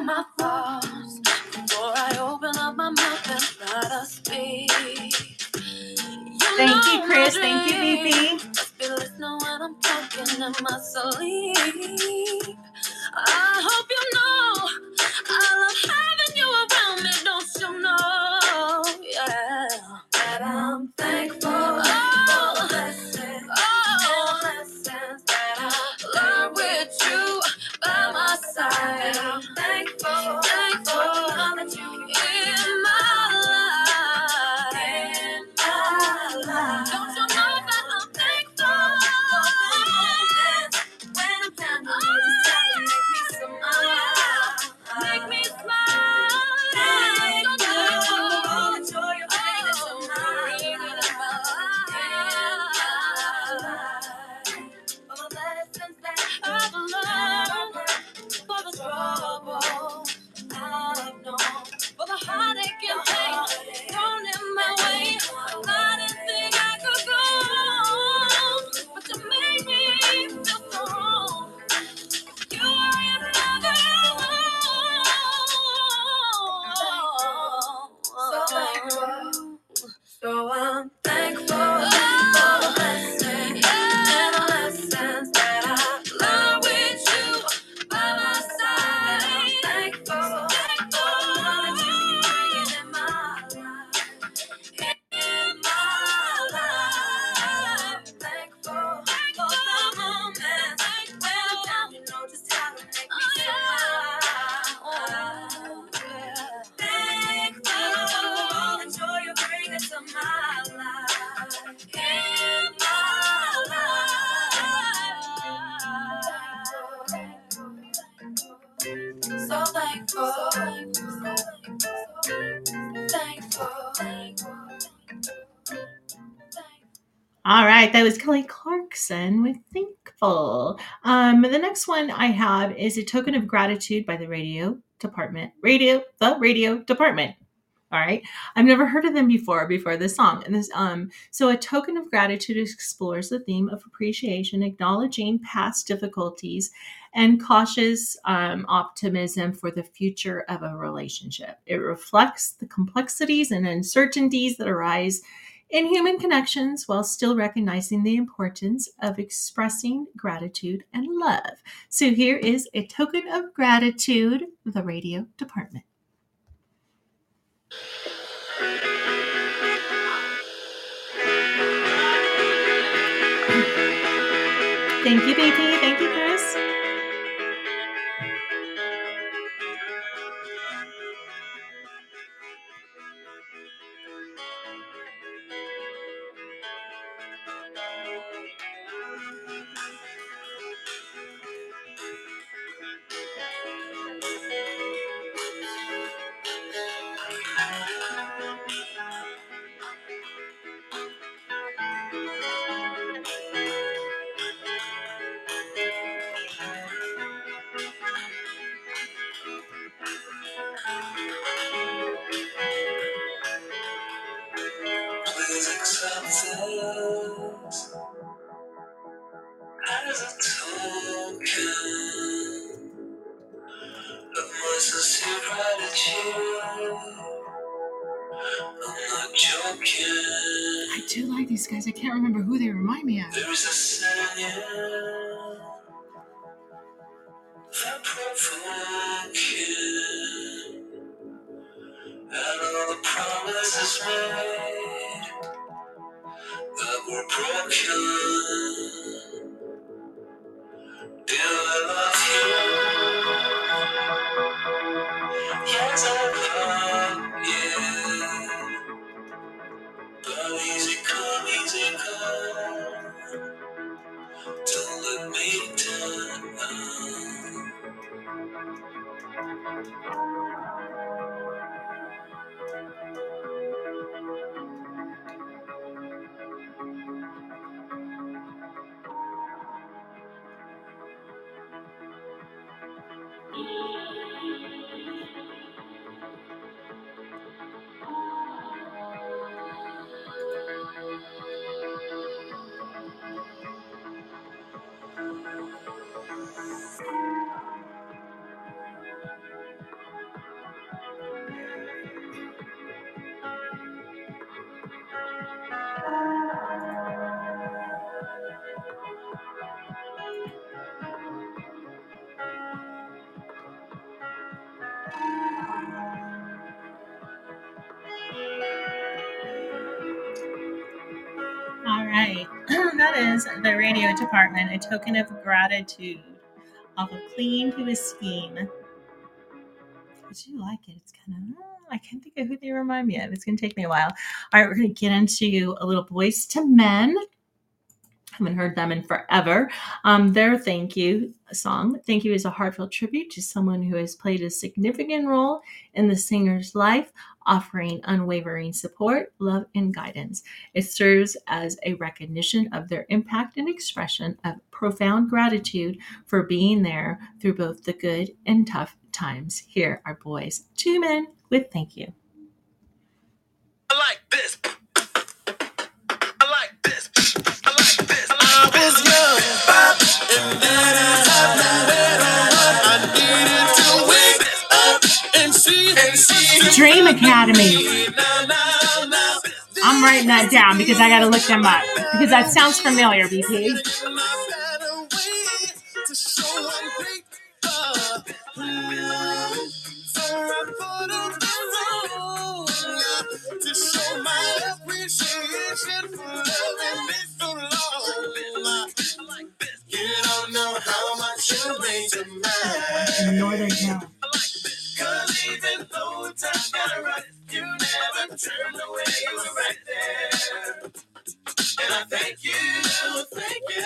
My thoughts before I open up my mouth and try to speak. You Thank know you, my Chris. Thank you. Must be listening when I'm talking in my sleep. I hope you know All right, that was Kelly Clarkson with Thankful. Um, the next one I have is a token of gratitude by the radio department. Radio, the radio department. All right. I've never heard of them before before this song. And this um so a token of gratitude explores the theme of appreciation, acknowledging past difficulties and cautious um, optimism for the future of a relationship. It reflects the complexities and uncertainties that arise in human connections while still recognizing the importance of expressing gratitude and love. So here is a token of gratitude, the radio department. Thank you, BP. Thank you, made that were broken. The radio department, a token of gratitude of Clinging to a Scheme. I do like it. It's kind of, mm, I can't think of who they remind me of. It's going to take me a while. All right, we're going to get into a little Boyz II Men. Haven't heard them in forever. Um, their thank you song. Thank you is a heartfelt tribute to someone who has played a significant role in the singer's life, offering unwavering support, love, and guidance. It serves as a recognition of their impact and expression of profound gratitude for being there through both the good and tough times. Here are Boyz II Men with thank you. I like this. Dream Academy. I'm writing that down because I got to look them up because that sounds familiar, BP. To show my appreciation for loving me you mean to me. In Northern Town. Right, you. And I thank thank you.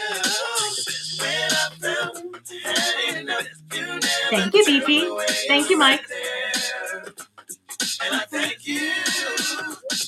I never Thank you, turned BP. away, Thank you,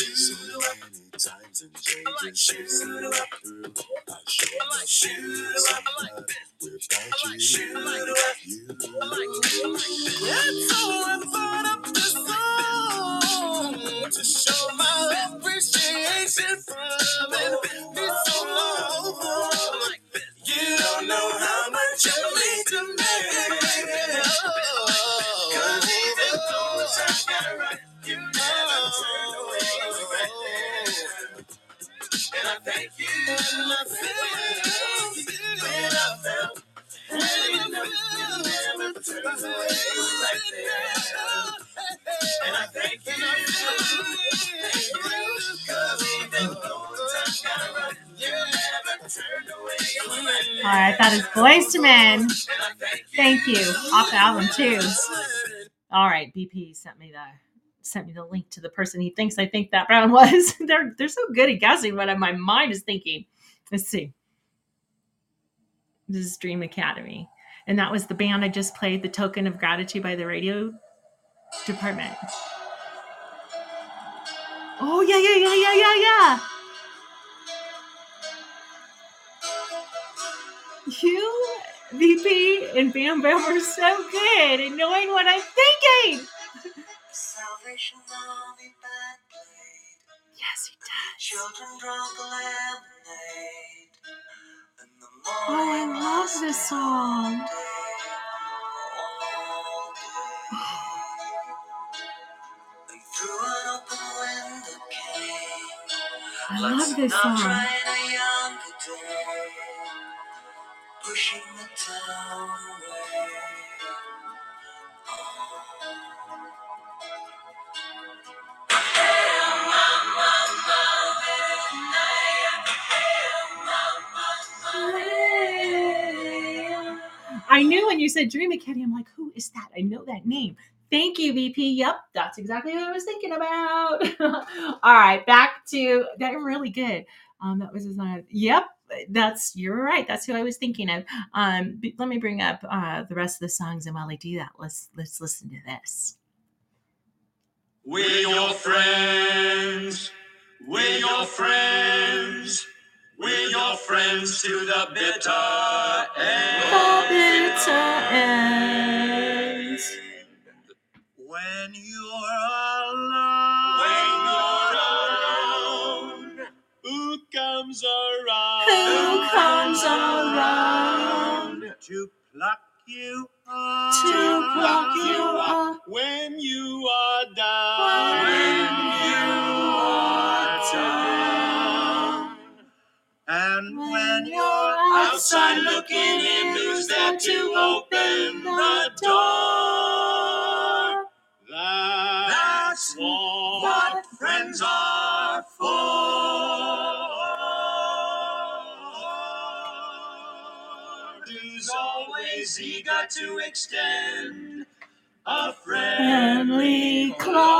right Mike. there. And changes, I thank you, I like you. It's all I thought up this song To show my appreciation for loving me so long. You don't know how much you to. And I thank you. And I thank you. When I felt, when you know you never turned away. You were. And I thank you. Thank you. Cause even though times got rough, you never turned away. You were. All right, that is Boyz II Men. Thank you. Off the album too. All right, BP sent me the sent me the link to the person he thinks I think that Brown was. they're they're so good at guessing what my mind is thinking. Let's see. This is Dream Academy, and that was the band I just played, "The Token of Gratitude" by the radio department. Oh yeah, yeah, yeah, yeah, yeah, yeah. You, BP, and Bam Bam are so good at knowing what I'm thinking. Salvation Army band played. Yes, he does. Children drank lemonade. Oh, I love this song. day, all day. And through an open window came. I love this song. trying a younger day, pushing the town away. I knew when you said Dream Academy, I'm like, who is that? I know that name. Thank you, BP. Yep, that's exactly what I was thinking about. All right, back to that. Really good. Um, that was his. Yep, that's you're right. That's who I was thinking of. Um, let me bring up uh, the rest of the songs, and while I do that, let's let's listen to this. We're your friends. We're your friends. We're your friends to the bitter end. The bitter end. When you're alone. When you're alone. Who comes around? Who comes around? To pluck you up. To pluck you up. When you are down. When you And When you're outside looking in, who's there to open the door? That's what friends are for. Who's always eager to extend a friendly claw.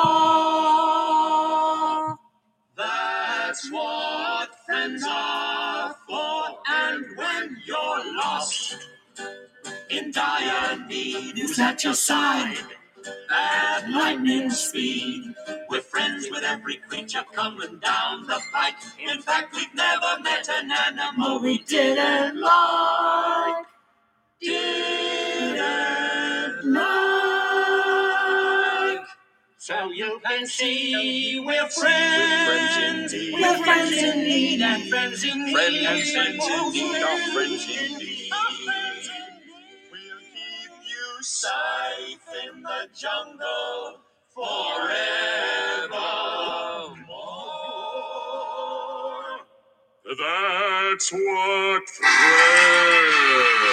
That's what friends are for. And when you're lost in dire need, who's at your side at lightning speed? We're friends with every creature coming down the pike. In fact, we've never met an animal we didn't like. Didn't like. So you can see we're friends. We're friends in need and friends in need. Friends and friends in need are friends indeed. indeed. We'll keep you safe in the jungle forevermore. That's what friends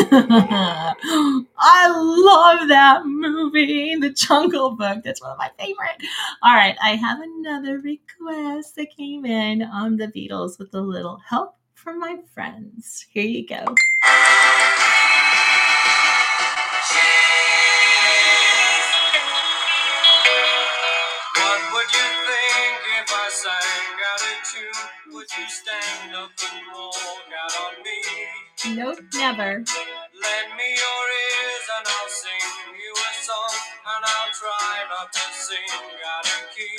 I love that movie, The Jungle Book. That's one of my favorite. All right, I have another request that came in on the Beatles with a little help from my friends. Here you go. Nope, never. Lend me your ears and I'll sing you a song, and I'll try not to sing out of key.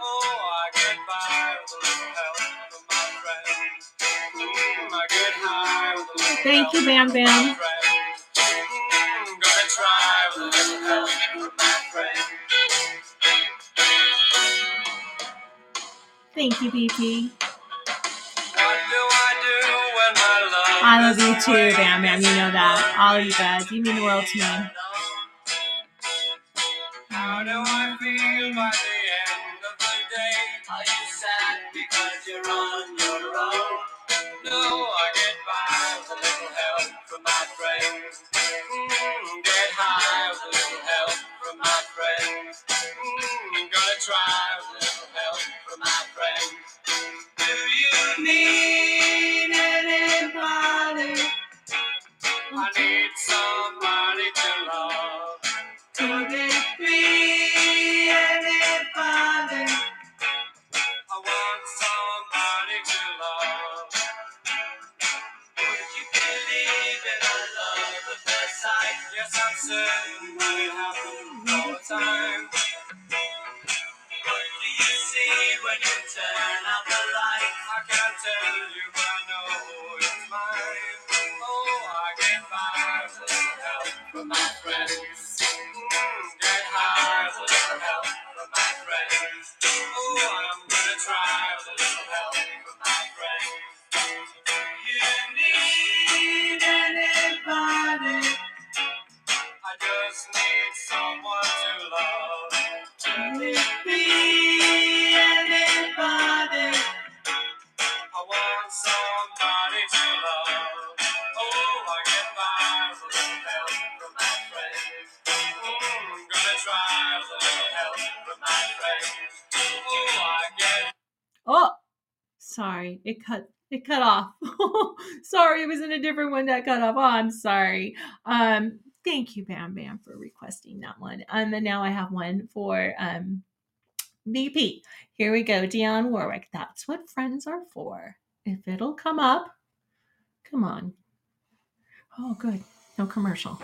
Oh, I get by with a little help from my friends. Mm, I get high with a little Thank help you, Bam Bam. Mm, gonna try with a little help from my friends. Thank you, BP. I love you too? Bam Bam. You know that. All you guys. You mean the world to me. How do I feel by the end of the day? Are you sad because you're on your own? No, I get by with a little help from my friends. Mm, get high with a little help from my friends. Mm, gonna try with a little help from my friends. Do you need need somebody to love. Could it be anybody? I want somebody to love. Would you believe in a love at first sight? Yes, I'm certain that it happens all the time. What do you see when you turn out my friends. It cut. It cut off. sorry, it was in a different one that cut off. Oh, I'm sorry. Um, thank you, Bam Bam, for requesting that one. Um, and now I have one for um BP. Here we go, Dionne Warwick. That's what friends are for. If it'll come up, come on. Oh, good. No commercial.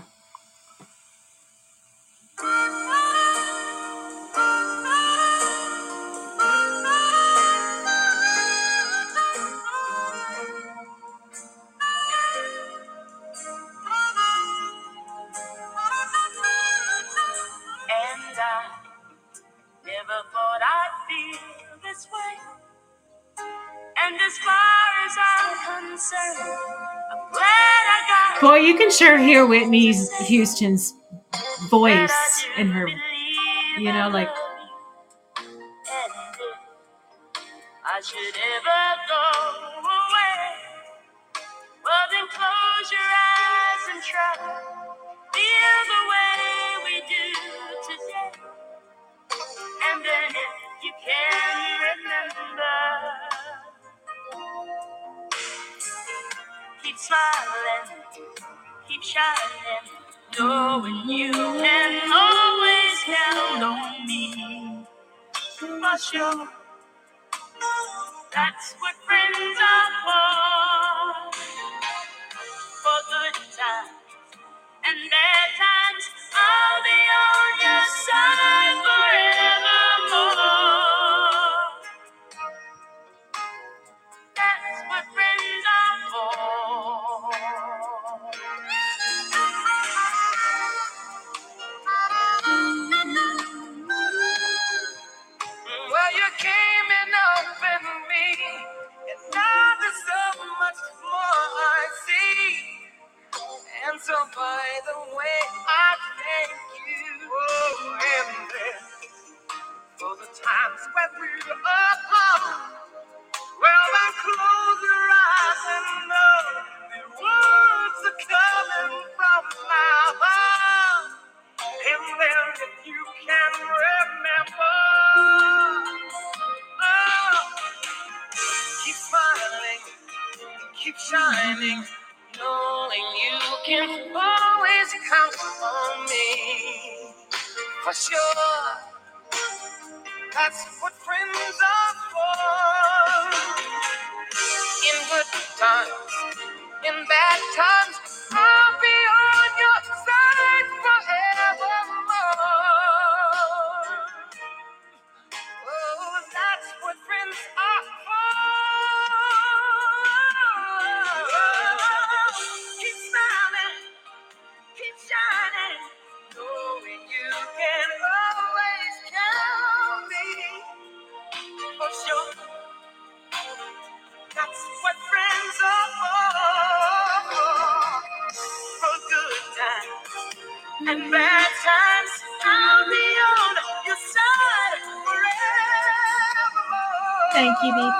Sure hear Whitney Houston's voice in her. you know, like-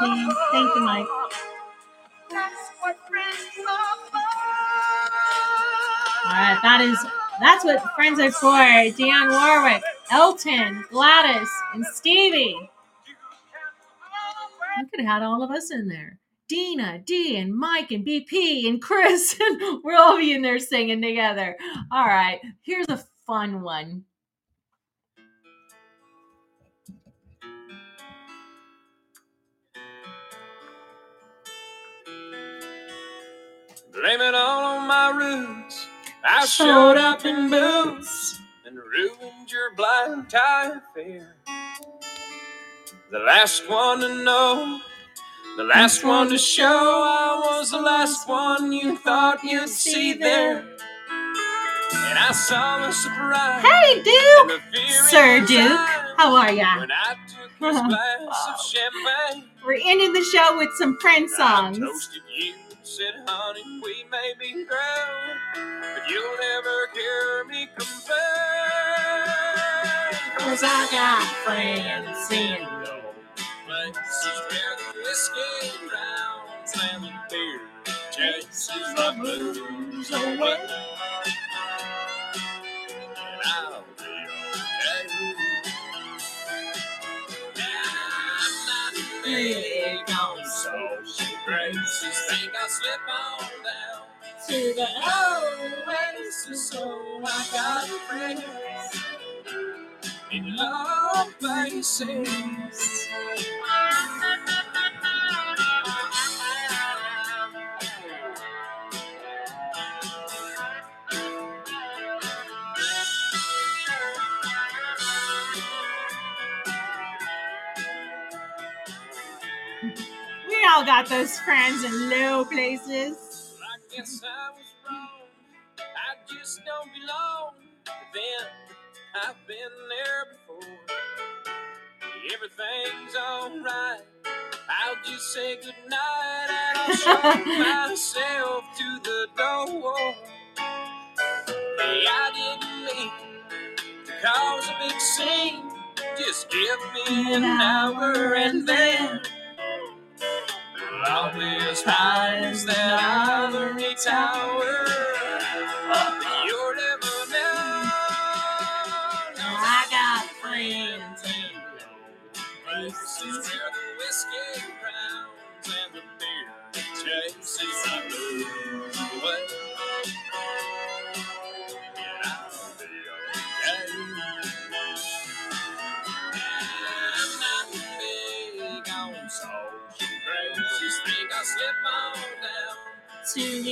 Thank you, Mike. That's what friends are for. All right, that is that's what friends are for. Dionne Warwick, Elton, Gladys, and Stevie. We could have had all of us in there. Dena, D, and Mike, and BP, and Chris, and we'll all be in there singing together. All right, here's a fun one. Blame it all on my roots. I showed up in boots and ruined your blind tie affair. The last one to know, the last one to show. I was the last one you thought you'd see there. And I saw the surprise. Hey, Duke! Sir Duke, how are ya? When I took this glass of champagne. We're ending the show with some Prince songs. Said, honey, we may be grown, but you'll never hear me complain. Cause I got friends in Places where the whiskey drowns and the beer chases the blues away. And I'll graces. Think I'll slip on down to the oasis. So I got friends in low places. Those friends in low places. I guess I was wrong. I just don't belong. Then I've been there before. Everything's alright. I'll just say goodnight and I'll show myself to the door. Hey, I didn't mean to cause a big scene. Just give me an hour and then I'll be as high as that ivory tower. You'll never know. I got friends in low places where the whiskey crowns and the beer chases the blues away. To.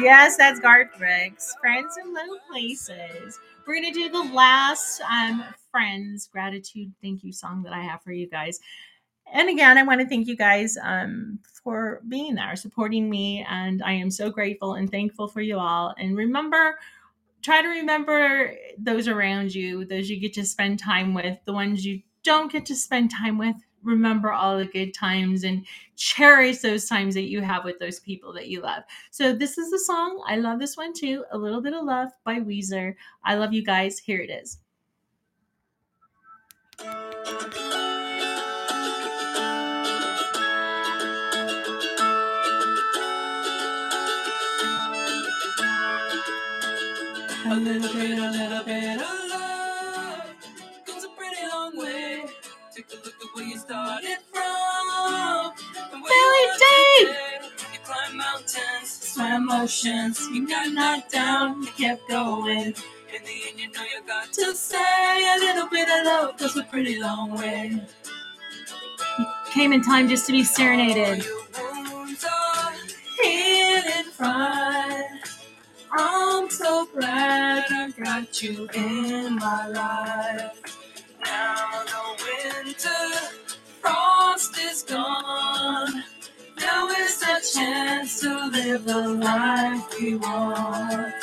Yes, that's Garth Brooks. Friends in low places. We're gonna do the last um friends gratitude thank you song that I have for you guys. And again, I want to thank you guys um, for being there, supporting me, and I am so grateful and thankful for you all. And remember, try to remember those around you, those you get to spend time with, the ones you don't get to spend time with. Remember all the good times and cherish those times that you have with those people that you love. So this is the song. I love this one too. A little bit of love by Weezer. I love you guys. Here it is. A little bit, a little bit a started from. And Belly. You climbed mountains, swam oceans. You got knocked down, you kept going. In the end, you know you got to say a little bit of love goes a pretty long way. Came in time just to be serenaded. I'm so glad I got you in my life. Now the winter Frost is gone. Now is the chance to live the life we want.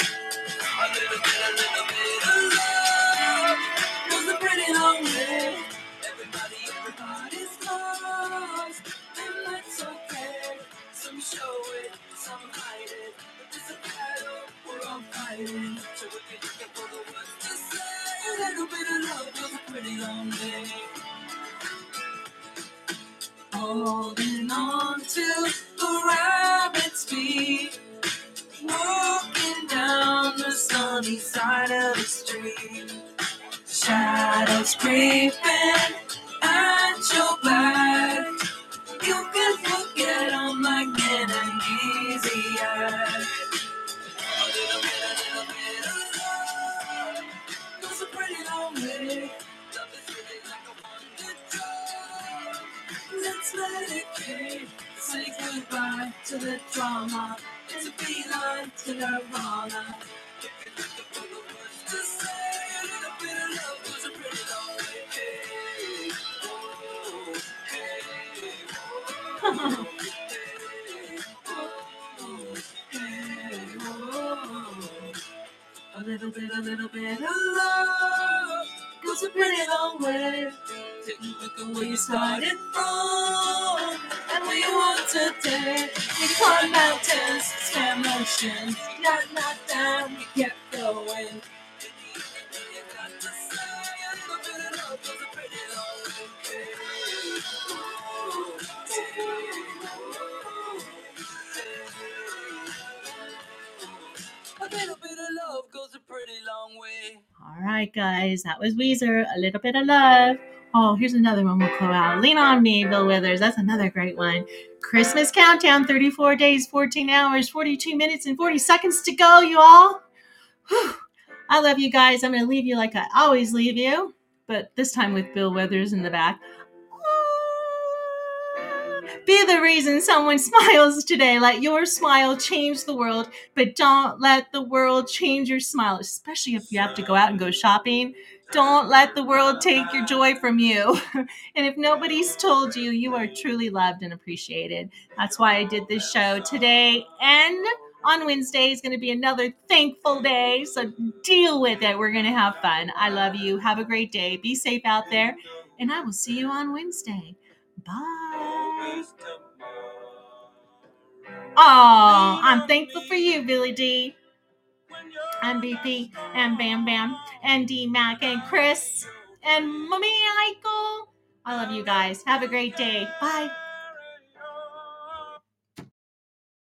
That was Weezer. A little bit of love. Oh, here's another one we'll go out. Lean on me, Bill Withers. That's another great one. Christmas countdown 34 days, 14 hours, 42 minutes, and 40 seconds to go, you all. Whew. I love you guys. I'm going to leave you like I always leave you, but this time with Bill Withers in the back. Be the reason someone smiles today. Let your smile change the world, but don't let the world change your smile, especially if you have to go out and go shopping. Don't let the world take your joy from you. and if nobody's told you, you are truly loved and appreciated. That's why I did this show today. And on Wednesday is going to be another thankful day. So deal with it. We're going to have fun. I love you. Have a great day. Be safe out there. And I will see you on Wednesday. Bye. Oh, I'm thankful for you, Billy D. BP and Bam Bam and D Mac and Chris and Mommy Michael. I love you guys. Have a great day. Bye.